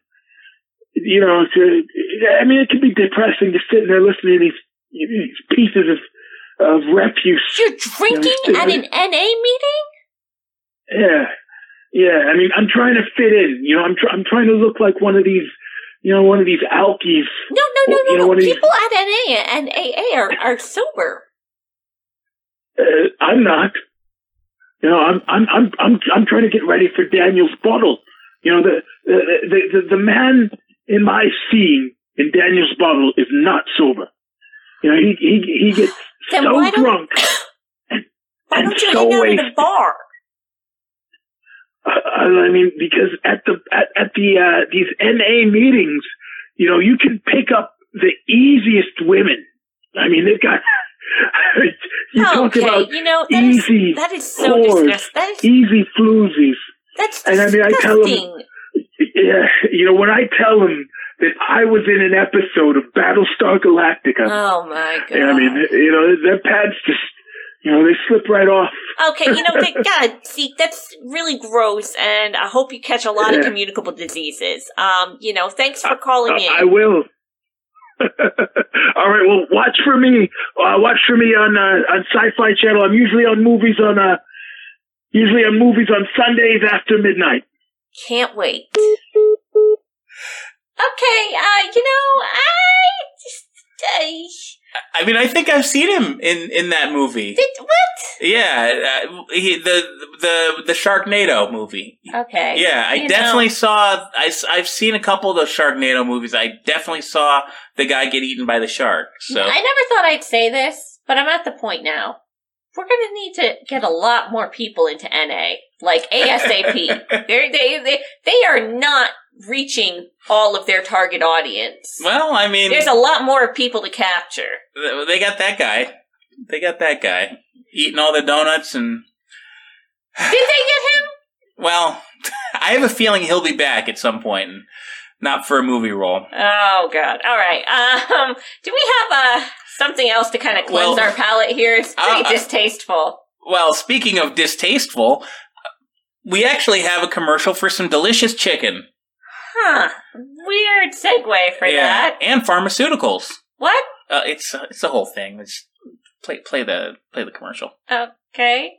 you know, to. I mean, it can be depressing just sitting there listening to these, these pieces of of refuse. You're drinking You know, at an NA meeting? Yeah, yeah. I mean, I'm trying to fit in. You know, I'm tr- I'm trying to look like one of these, you know, one of these alkies. No, no, no, You no, know, no. of these- People at NA and AA are, are sober. Uh, I'm not. You know, I'm I'm I'm I'm I'm trying to get ready for Daniel's bottle. You know, the the the the, the man in my scene in Daniel's bottle is not sober. You know, he he he gets Then so why drunk Why and don't you so hang out at a wasted. bar? Uh, I mean, because at the at, at the uh, these NA meetings, you know, you can pick up the easiest women. I mean, they've got. you talk about you know that is easy that is so disgusting. That is easy floozies. that's And I mean, I tell 'em- disgusting. Yeah, you know, when I tell them that I was in an episode of Battlestar Galactica, Oh my god. I mean, you know, their pads just, you know, they slip right off. Okay, you know, that, God, see, that's really gross, and I hope you catch a lot of communicable diseases. Um, you know, thanks for calling in. I will. All right, well, watch for me. Uh, watch for me on uh, on Sci-Fi Channel. I'm usually on movies on uh, usually on movies on Sundays after midnight. Can't wait. Okay, uh, you know, I just, I, I mean, I think I've seen him in in that movie. did, what? Yeah, uh, he, the the the Sharknado movie. Okay. Yeah, I you definitely know. saw. I, I've seen a couple of those Sharknado movies. I definitely saw the guy get eaten by the shark. So I never thought I'd say this, but I'm at the point now. We're gonna need to get a lot more people into NA, like ASAP. They're, they they they are not reaching all of their target audience. well, I mean, There's a lot more people to capture. they got that guy. They got that guy eating all the donuts and Did they get him? Well, I have a feeling he'll be back at some point, and not for a movie role. Oh God! All right. Um, do we have uh something else to kind of cleanse Well, our palate here? It's pretty uh, distasteful. Well, speaking of distasteful, we actually have a commercial for some delicious chicken. Huh? Weird segue for that. and pharmaceuticals. What? Uh, it's uh, it's the whole thing. It's play play the play the commercial. Okay.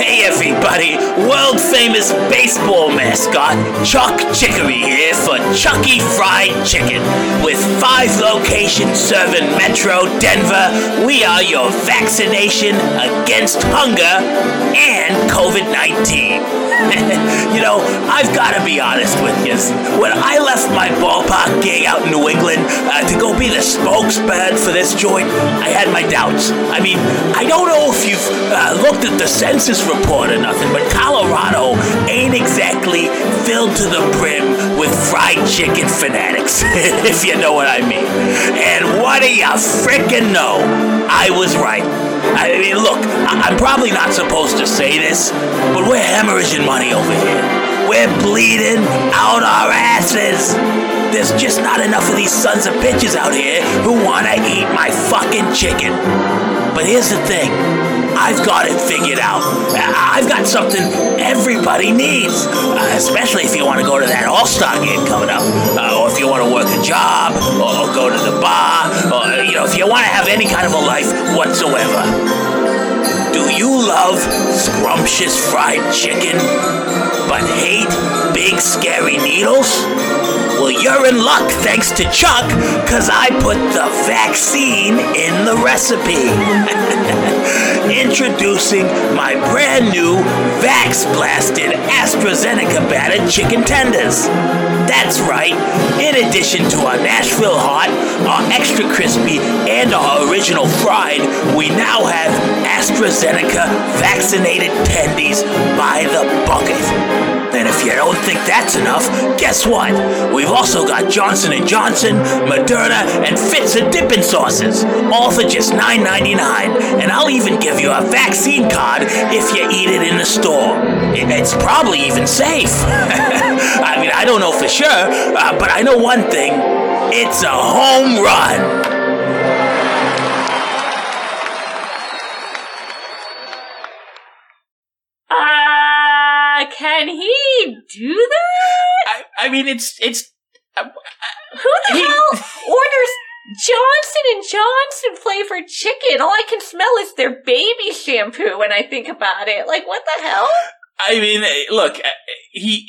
Hey everybody, world famous baseball mascot Chuck Chicory here for Chucky Fried Chicken. With five locations serving Metro Denver, we are your vaccination against hunger and COVID 19. you know, I've got to be honest with you. When I left my ballpark gig out in New England uh, to go be the spokesman for this joint, I had my doubts. I mean, I don't know if you've uh, looked at the census report or nothing, but Colorado ain't exactly filled to the brim with fried chicken fanatics, if you know what I mean. And what do you frickin' know? I was right. I mean, look, I- I'm probably not supposed to say this, but we're hemorrhaging money over here. We're bleeding out our asses. There's just not enough of these sons of bitches out here who want to eat my fucking chicken. But here's the thing I've got it figured out. I've got something everybody needs, uh, especially if you want to go to that All Star game coming up, uh, or if you want to work a job, or, or go to the bar, or, you know, if you want to have any kind of a life whatsoever. Do you love scrumptious fried chicken, but hate big scary needles? Well, you're in luck thanks to Chuck, because I put the vaccine in the recipe. Introducing my brand new Vax Blasted AstraZeneca battered chicken tenders. That's right, in addition to our Nashville hot, our extra crispy, and our original fried, we now have AstraZeneca vaccinated tendies by the bucket. And if you don't think that's enough, guess what? We've also got Johnson & Johnson, Moderna, and Fitz and dipping sauces, all for just $9.99. And I'll even give you a vaccine card if you eat it in the store. It's probably even safe. I mean, I don't know for sure, uh, but I know one thing. It's a home run. Can he do that? I, I mean, it's it's Who the hell orders Johnson and Johnson flavored chicken? All I can smell is their baby shampoo when I think about it. Like, what the hell? I mean, eh, look, eh, he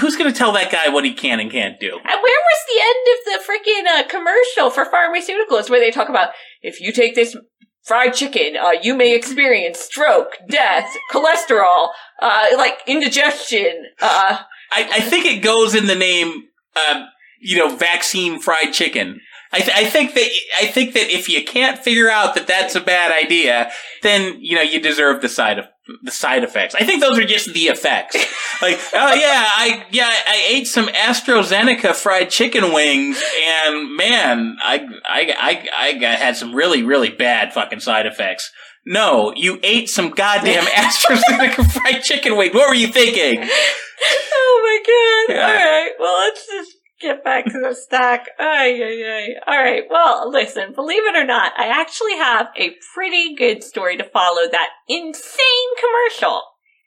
who's going to tell that guy what he can and can't do? And where was the end of the freaking uh, commercial for pharmaceuticals where they talk about if you take this fried chicken, uh, you may experience stroke, death, cholesterol, uh, like indigestion. Uh, I, I think it goes in the name, um, you know, vaccine fried chicken. I, th- I think that I think that if you can't figure out that that's a bad idea, then you know you deserve the side of the side effects. I think those are just the effects. like, oh yeah, I yeah I ate some AstraZeneca fried chicken wings, and man, I I I I had some really really bad fucking side effects. No, you ate some goddamn AstraZeneca fried chicken wings. What were you thinking? oh my god! Yeah. All right, well let's just get back to the stack. Ay, ay, ay. All right, well listen, believe it or not, I actually have a pretty good story to follow that insane commercial.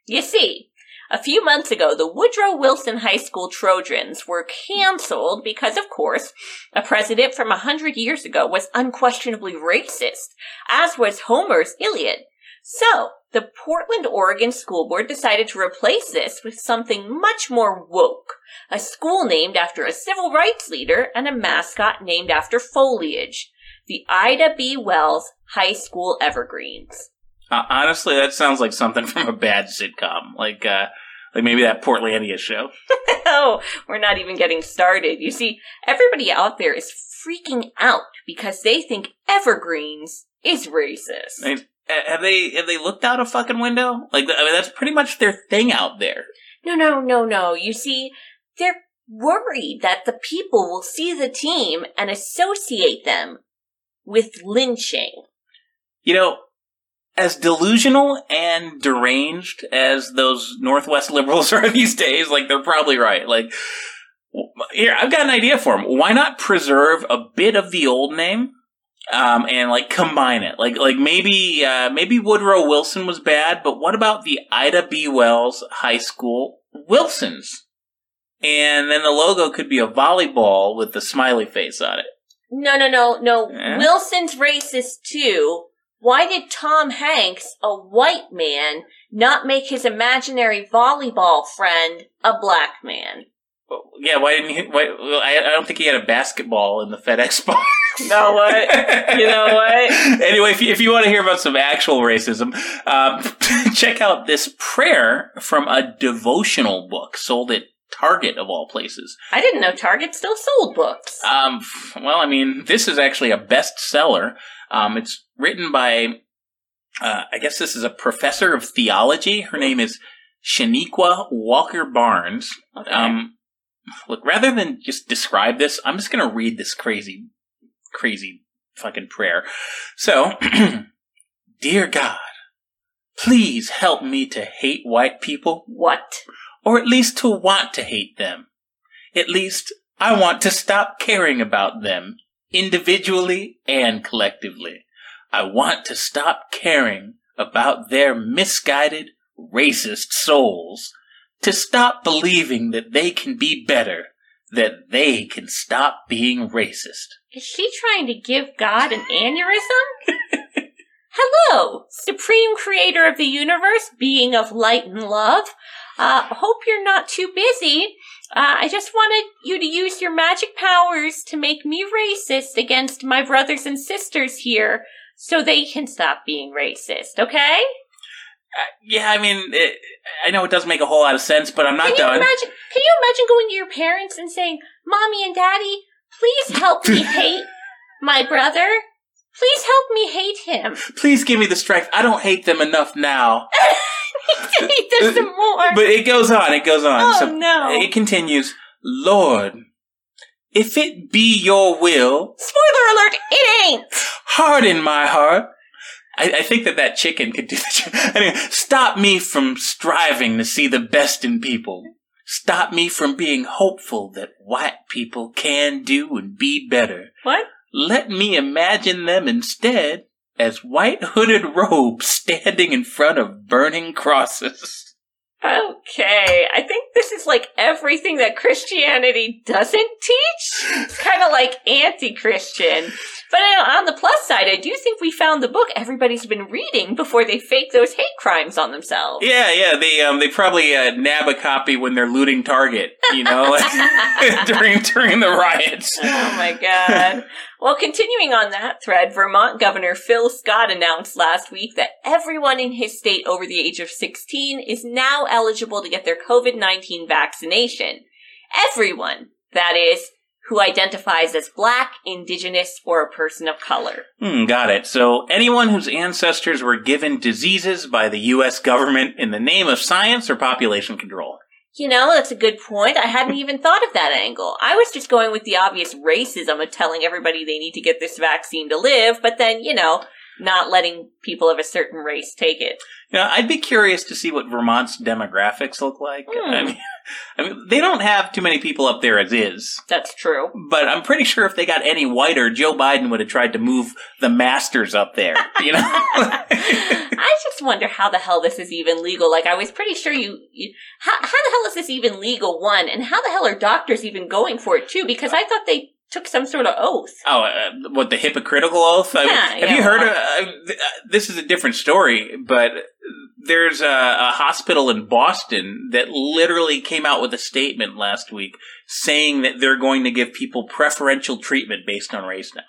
You see, a few months ago, the Woodrow Wilson High School Trojans were canceled because, of course, a president from a hundred years ago was unquestionably racist, as was Homer's Iliad. So, the Portland, Oregon School Board decided to replace this with something much more woke. A school named after a civil rights leader and a mascot named after foliage. The Ida B. Wells High School Evergreens. Uh, honestly, that sounds like something from a bad sitcom, like uh, like maybe that Portlandia show. oh, we're not even getting started. You see, everybody out there is freaking out because they think evergreens is racist. I Uh, have they have they looked out a fucking window? Like, I mean, that's pretty much their thing out there. No, no, no, no. You see, they're worried that the people will see the team and associate them with lynching. You know, as delusional and deranged as those Northwest liberals are these days, like they're probably right. Like, here, I've got an idea for them. Why not preserve a bit of the old name? Um, and like combine it, like like maybe uh, maybe Woodrow Wilson was bad, but what about the Ida B. Wells High School Wilsons? And then the logo could be a volleyball with the smiley face on it. No, no, no, no. Eh? Wilson's racist too. Why did Tom Hanks, a white man, not make his imaginary volleyball friend a black man? Yeah, why didn't he? Why, well, I, I don't think he had a basketball in the FedEx box. Know what? You know what? anyway, if you, if you want to hear about some actual racism, um, check out this prayer from a devotional book sold at Target of all places. I didn't know Target still sold books. Um, well, I mean, this is actually a bestseller. Um, it's written by, uh, I guess this is a professor of theology. Her name is Chanequa Walker Barnes. Okay. Um, look, rather than just describe this, I'm just going to read this crazy, crazy fucking prayer. So, dear God, please help me to hate white people. What? Or at least to want to hate them. At least I want to stop caring about them individually and collectively. I want to stop caring about their misguided, racist souls. To stop believing that they can be better, that they can stop being racist. Is she trying to give God an aneurysm? Hello, Supreme Creator of the universe, being of light and love. Uh, hope you're not too busy. Uh, I just wanted you to use your magic powers to make me racist against my brothers and sisters here so they can stop being racist, okay? Uh, yeah, I mean, it, I know it doesn't make a whole lot of sense, but I'm not Can you done. imagine can you imagine going to your parents and saying, Mommy and Daddy, please help me hate my brother? Please help me hate him. Please give me the strength. I don't hate them enough now. I need to hate them some more. But it goes on, it goes on. Oh, so no. It continues, Lord, if it be your will, Spoiler alert, it ain't. harden my heart. I, I think that that chicken could do that. Anyway, stop me from striving to see the best in people. Stop me from being hopeful that white people can do and be better. What? Let me imagine them instead as white hooded robes standing in front of burning crosses. Okay, I think this is like everything that Christianity doesn't teach. It's kind of like anti-Christian. But on the plus side, I do think we found the book everybody's been reading before they fake those hate crimes on themselves. Yeah, yeah, they um they probably uh, nab a copy when they're looting Target, you know, during during the riots. Oh my god. Well, continuing on that thread, Vermont Governor Phil Scott announced last week that everyone in his state over the age of 16 is now eligible to get their COVID-19 vaccination. Everyone, that is, who identifies as black, indigenous, or a person of color. Hmm, got it. So anyone whose ancestors were given diseases by the U.S. government in the name of science or population control. You know, that's a good point. I hadn't even thought of that angle. I was just going with the obvious racism of telling everybody they need to get this vaccine to live, but then, you know, not letting people of a certain race take it. Know, I'd be curious to see what Vermont's demographics look like. Hmm. I mean, I mean, they don't have too many people up there as is. That's true. But I'm pretty sure if they got any whiter, Joe Biden would have tried to move the masters up there. You know, I just wonder how the hell this is even legal. Like, I was pretty sure you, you how, how the hell is this even legal, one? And how the hell are doctors even going for it, too? Because I thought they took some sort of oath. Oh, uh, what the hypocritical oath? I mean, have yeah, you heard? well- Of, uh, th- uh, this is a different story, but there's a, a hospital in Boston that literally came out with a statement last week saying that they're going to give people preferential treatment based on race now.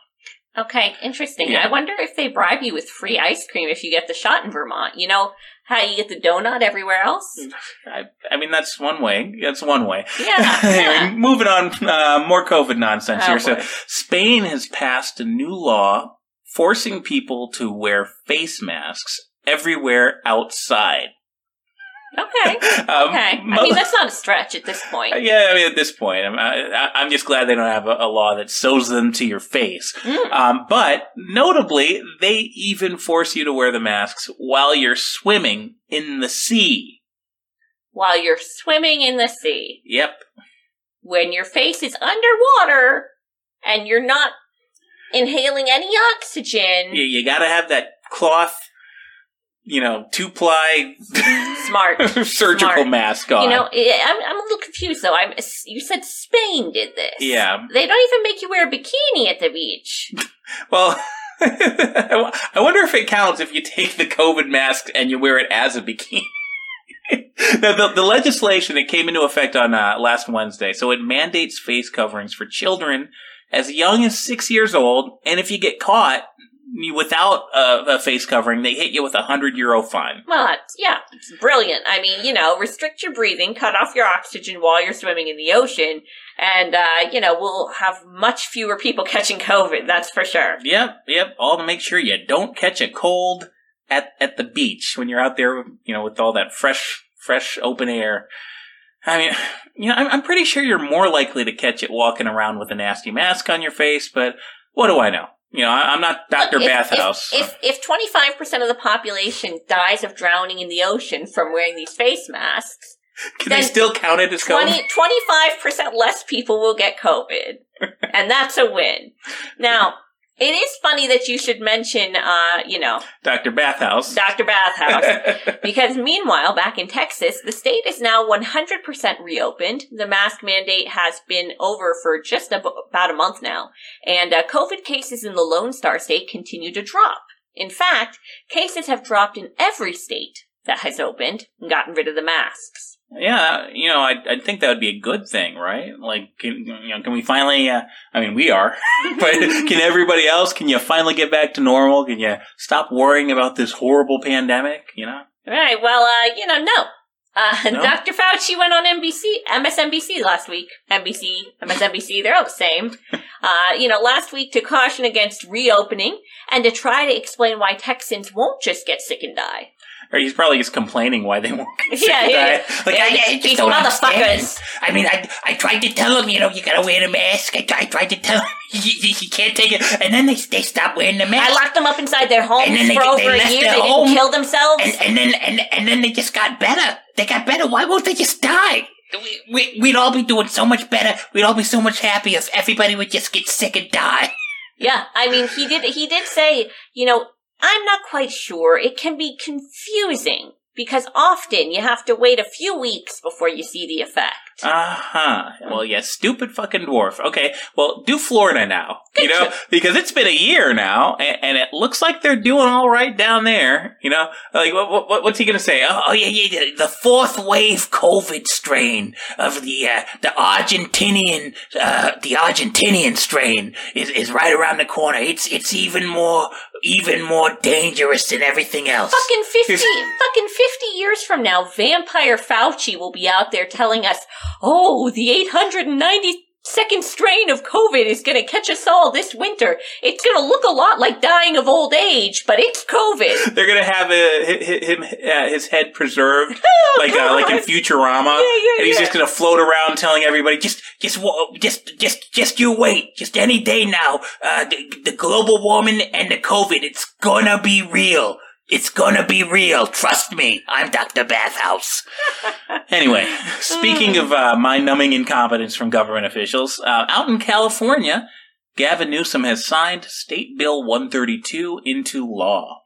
Okay, interesting. Yeah. I wonder if they bribe you with free ice cream if you get the shot in Vermont. You know how you get the donut everywhere else? I, I mean, that's one way. That's one way. Yeah. anyway, moving on. Uh, more COVID nonsense Oh, here. So. Spain has passed a new law forcing people to wear face masks everywhere outside. Okay. Um, okay. I mean, that's not a stretch at this point. Yeah, I mean, at this point, I'm, I, I'm just glad they don't have a, a law that sews them to your face. Mm. Um, but notably, they even force you to wear the masks while you're swimming in the sea. While you're swimming in the sea, Yep. when your face is underwater and you're not inhaling any oxygen, You, you got to have that cloth, you know, two ply smart. surgical Smart. mask on. You know, I'm, I'm a little confused though. I'm, you said Spain did this. Yeah. They don't even make you wear a bikini at the beach. Well, I wonder if it counts if you take the COVID mask and you wear it as a bikini. now, the, the legislation that came into effect on uh, last Wednesday, so it mandates face coverings for children as young as six years old, and if you get caught without a, a face covering, they hit you with a hundred euro fine. Well, it's, yeah, it's brilliant. I mean, you know, restrict your breathing, cut off your oxygen while you're swimming in the ocean, and, uh, you know, we'll have much fewer people catching COVID, that's for sure. Yep, yep. All to make sure you don't catch a cold at at the beach when you're out there, you know, with all that fresh, fresh open air. I mean, you know, I'm, I'm pretty sure you're more likely to catch it walking around with a nasty mask on your face, but what do I know? You know, I, I'm not Doctor Look, if- Bathhouse. If, if, if 25% of the population dies of drowning in the ocean from wearing these face masks, Can they still count it as 20, COVID? 25% less people will get COVID. and that's a win. Now, it is funny that you should mention, uh, you know, Doctor Bathhouse. Dr. Bathhouse. because meanwhile, back in Texas, the state is now 100% reopened. The mask mandate has been over for just about a month now. And uh, COVID cases in the Lone Star State continue to drop. In fact, cases have dropped in every state that has opened and gotten rid of the masks. Yeah, you know, I I think that would be a good thing, right? Like, can, you know, can we finally? Uh, I mean, we are, but can everybody else? Can you finally get back to normal? Can you stop worrying about this horrible pandemic? You know? Right. Well, uh, you know, no. Uh, No? Dr. Fauci went on NBC, MSNBC last week. NBC, MSNBC, they're all the same. Uh, you know, last week to caution against reopening and to try to explain why Texans won't just get sick and die. Or he's probably just complaining why they won't. Get Yeah, sick yeah, and yeah. die. Like, Yeah, I, I just don't understand. motherfuckers. I mean, I I tried to tell him, you know, you gotta wear the mask. I, I tried to tell him he, he, he can't take it, and then they they stopped wearing the mask. I locked them up inside their homes And then they- for they over a year. They home. didn't kill themselves. and, and then and and then they just got better. They got better. Why won't they just die? We, we, we'd all be doing so much better. We'd all be so much happier if everybody would just get sick and die. Yeah, I mean, he did. He did say, you know, I'm not quite sure. It can be confusing because often you have to wait a few weeks before you see the effect. Uh huh. Well, yeah, stupid fucking dwarf. Okay, well, do Florida now. You know, because it's been a year now, and, and it looks like they're doing all right down there. You know, like what, what what's he gonna say? Oh, Oh yeah, yeah, the- fourth wave COVID strain of the uh, the Argentinian uh, the Argentinian strain is, is right around the corner. It's it's even more even more dangerous than everything else. Fucking 50, fucking 50 years from now, Vampire Fauci will be out there telling us, oh, the 892nd strain of COVID is gonna catch us all this winter. It's gonna look a lot like dying of old age, but it's COVID. they're gonna have a, hi- him uh, his head preserved, like uh, like in Futurama, Yeah, yeah, and he's yeah. just gonna float around telling everybody just Just just just just you wait. Just any day now. Uh, the, the global warming and the COVID. It's gonna be real. It's gonna be real. Trust me. I'm Dr. Bathhouse. Anyway, speaking of uh, mind-numbing incompetence from government officials, uh, out in California, Gavin Newsom has signed State Bill 132 into law.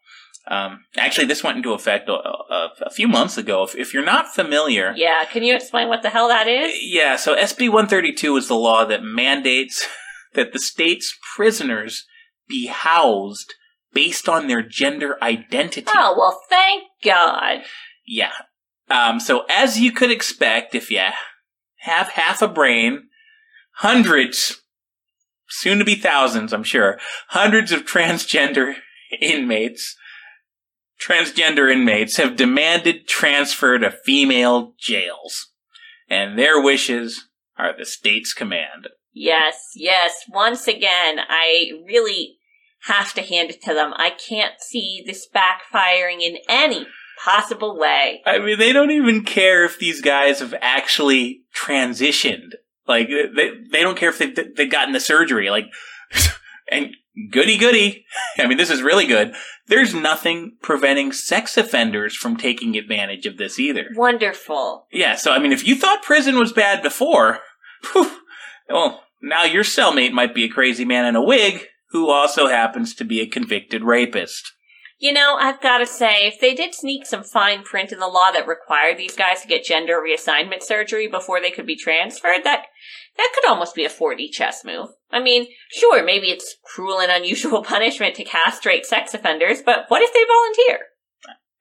Um, actually, this went into effect a, a, a few months ago. If, if you're not familiar, Yeah, can you explain what the hell that is? yeah, so SB 132 is the law that mandates that the state's prisoners be housed based on their gender identity. Oh, well, thank God. Yeah. Um, so as you could expect, if you have half a brain, hundreds, soon to be thousands, I'm sure, hundreds of transgender inmates, transgender inmates have demanded transfer to female jails. And their wishes are the state's command. Yes, yes. Once again, I really have to hand it to them. I can't see this backfiring in any possible way. I mean, they don't even care if these guys have actually transitioned. Like, they, they don't care if they've, they've gotten the surgery. Like, and goody goody. I mean, this is really good. There's nothing preventing sex offenders from taking advantage of this either. Wonderful. Yeah, so I mean, if you thought prison was bad before, phew, well, now your cellmate might be a crazy man in a wig who also happens to be a convicted rapist. You know, I've got to say, if they did sneak some fine print in the law that required these guys to get gender reassignment surgery before they could be transferred, that that could almost be a 4D chess move. I mean, sure, maybe it's cruel and unusual punishment to castrate sex offenders, but what if they volunteer?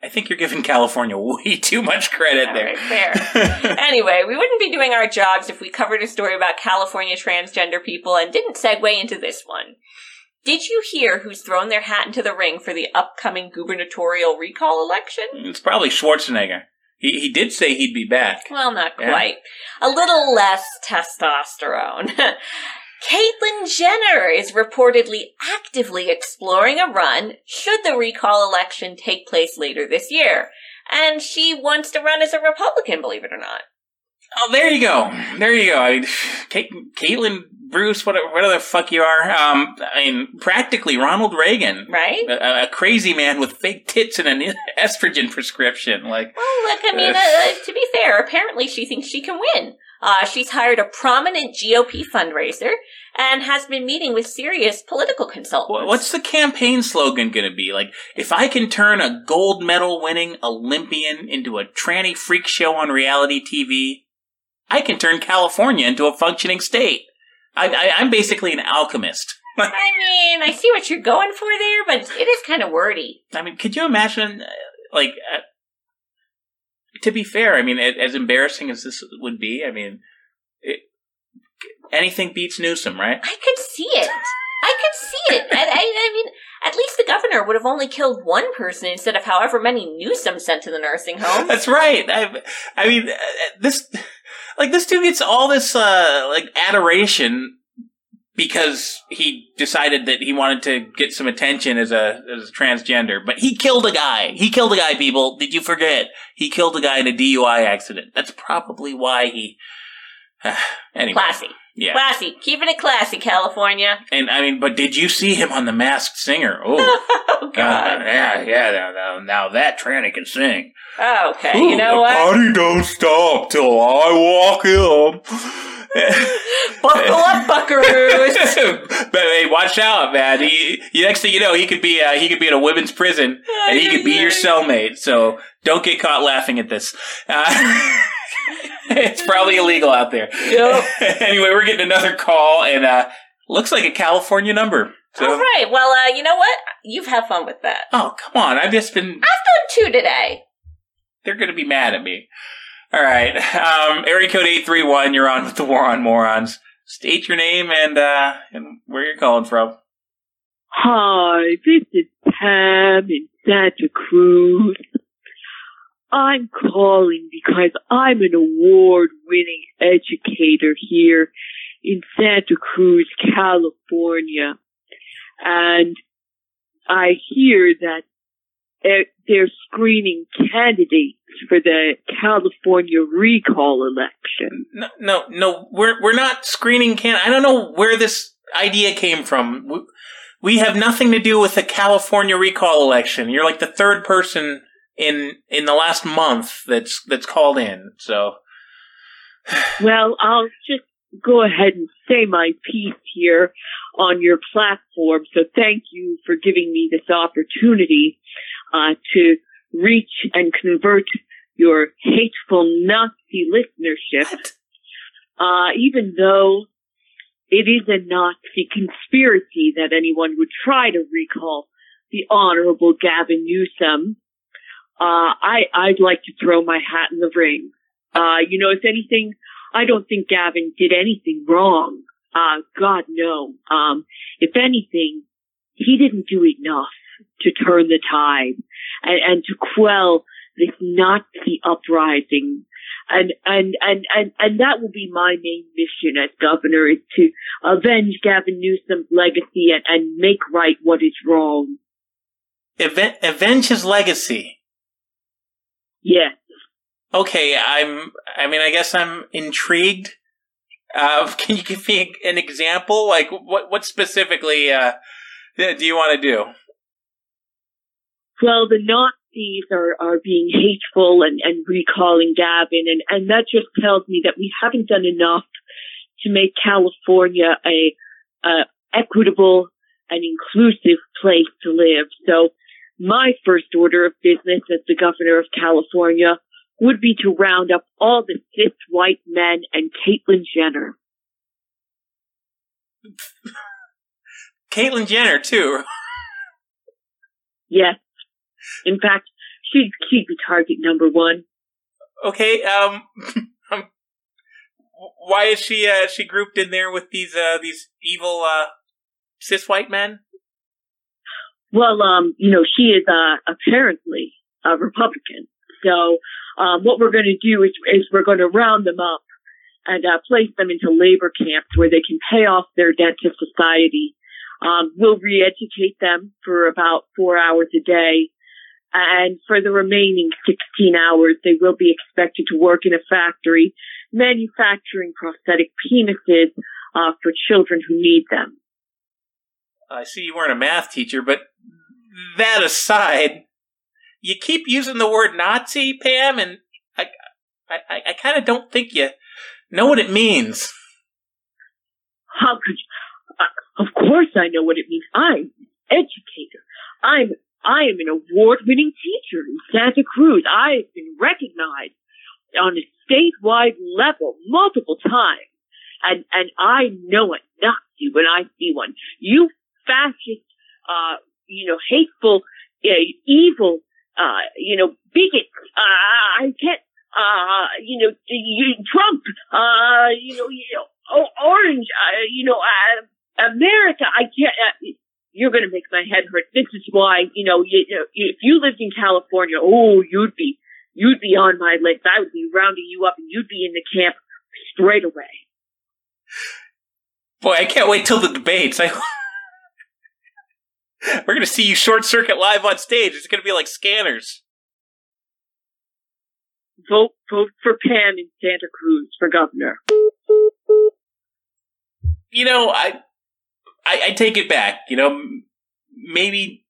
I think you're giving California way too much credit there. right, fair. anyway, we wouldn't be doing our jobs if we covered a story about California transgender people and didn't segue into this one. Did you hear who's thrown their hat into the ring for the upcoming gubernatorial recall election? It's probably Schwarzenegger. He, he did say he'd be back. Well, not Yeah. quite. A little less testosterone. Caitlyn Jenner is reportedly actively exploring a run should the recall election take place later this year. And she wants to run as a Republican, believe it or not. Oh, there you go. There you go. I Kate, Caitlyn Bruce, whatever, whatever the fuck you are. Um, I mean, practically Ronald Reagan. Right? A, a crazy man with fake tits and an estrogen prescription. Like, Well, look, I mean, uh, to be fair, apparently she thinks she can win. Uh, she's hired a prominent GOP fundraiser and has been meeting with serious political consultants. what's the campaign slogan going to be? Like, if I can turn a gold medal winning Olympian into a tranny freak show on reality TV, I can turn California into a functioning state. I, I, I'm basically an alchemist. I mean, I see what you're going for there, but it is kind of wordy. I mean, could you imagine, uh, like, uh, to be fair, I mean, as embarrassing as this would be, I mean, it, anything beats Newsom, right? I could see it. I could see it. I, I, I mean, at least the governor would have only killed one person instead of however many Newsom sent to the nursing home. That's right. I, I mean, uh, this, like, this dude gets all this, uh, like, adoration because he decided that he wanted to get some attention as a, as a transgender, but he killed a guy. He killed a guy, people. Did you forget? He killed a guy in a DUI accident. That's probably why he, anyway. Classy. Yeah. Classy. Keeping it classy, California. And I mean, but did you see him on The Masked Singer? Oh, Oh, God. Uh, yeah, yeah. Now, now, now that tranny can sing. okay, you know the what? party don't stop till I walk in. Buckle up, buckaroos. but hey, watch out, man. He, next thing you know, he could be uh, he could be in a women's prison, and he could be your cellmate. So don't get caught laughing at this. Uh, it's probably illegal out there. Yep. anyway, we're getting another call, and uh, looks like a California number. So, All right. Well, uh, you know what? You've had fun with that. oh come on! I've just been. I've done two today. They're going to be mad at me. All right. Um, area code 831, you're on with the War on Morons. State your name and, uh, and where you're calling from. Hi, this is Pam in Santa Cruz. I'm calling because I'm an award winning educator here in Santa Cruz, California. And I hear that they're screening candidates for the California recall election. No, no, no, we're, we're not screening can, I don't know where this idea came from. We, we have nothing to do with the California recall election. You're like the third person in, in the last month that's, that's called in. So, Well, I'll just go ahead and say my piece here on your platform. So thank you for giving me this opportunity uh, to reach and convert your hateful Nazi listenership. Uh, even though it is a Nazi conspiracy that anyone would try to recall the Honorable Gavin Newsom, uh, I, I'd like to throw my hat in the ring. Uh, you know, if anything, I don't think Gavin did anything wrong. Uh, God, no. Um, if anything, he didn't do enough to turn the tide and, and to quell this Nazi uprising. And, and, and, and, and that will be my main mission as governor is to avenge Gavin Newsom's legacy and, and make right what is wrong. aven- avenge his legacy. Yes. Okay, I'm. I mean, I guess I'm intrigued. Uh, can you give me an example? Like, what what specifically uh, do you want to do? Well, the Nazis are, are being hateful and, and recalling Gavin, and, and that just tells me that we haven't done enough to make California a, a equitable and inclusive place to live. So my first order of business as the governor of California would be to round up all the cis white men and Caitlyn Jenner. Caitlyn Jenner too. Yes. In fact, she'd, she'd be target number one. Okay, um, um why is she uh she grouped in there with these uh these evil uh cis white men? Well, um, you know, she is uh apparently a Republican. So um, what we're going to do is, is we're going to round them up and uh, place them into labor camps where they can pay off their debt to society. Um, we'll re-educate them for about four hours a day. And for the remaining 16 hours, they will be expected to work in a factory manufacturing prosthetic penises uh, for children who need them. I see you weren't a math teacher, but that aside, you keep using the word Nazi, Pam, and I, I, I kind of don't think you know what it means. How could you? Uh, of course, I know what it means. I'm an educator. I'm I am an award-winning teacher in Santa Cruz. I've been recognized on a statewide level multiple times, and and I know a Nazi when I see one. You fascist, uh, you know, hateful, uh, evil uh, you know, bigot. Uh, I can't, uh, you know, you, Trump, uh, you know, you know, orange, uh, you know, uh, America. I can't. Uh, you're going to make my head hurt. This is why, you know, you, you know, if you lived in California, oh, you'd be, you'd be on my list. I would be rounding you up, and you'd be in the camp straight away. Boy, I can't wait till the debates. I We're gonna see you short circuit live on stage. It's gonna be like scanners. Vote vote for Pam in Santa Cruz for governor. You know, I, I, I take it back. You know, maybe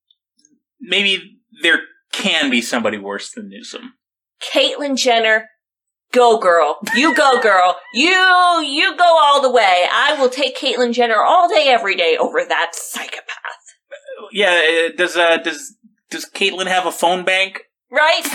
maybe there can be somebody worse than Newsom. Caitlyn Jenner, go girl. You go girl. You you go all the way. I will take Caitlyn Jenner all day every day over that psychopath yeah, uh, does uh, does does Caitlyn have a phone bank? Right.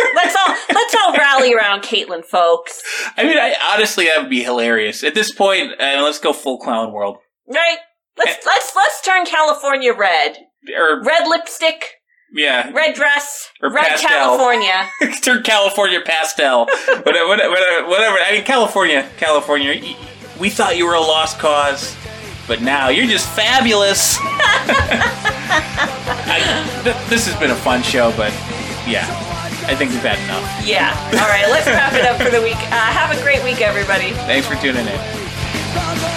let's all let's all rally around Caitlyn, folks. I mean, I, honestly, that would be hilarious. At this point, uh, let's go full clown world. Right. Let's and, let's let's turn California red. Or red lipstick. Yeah. Red dress. Or red pastel. California. turn California pastel. whatever, whatever, whatever. I mean, California, California. We thought you were a lost cause but now you're just fabulous. I, th- this has been a fun show, but yeah, I think we've had enough. Yeah. All right, let's wrap it up for the week. Uh, have a great week, everybody. Thanks for tuning in.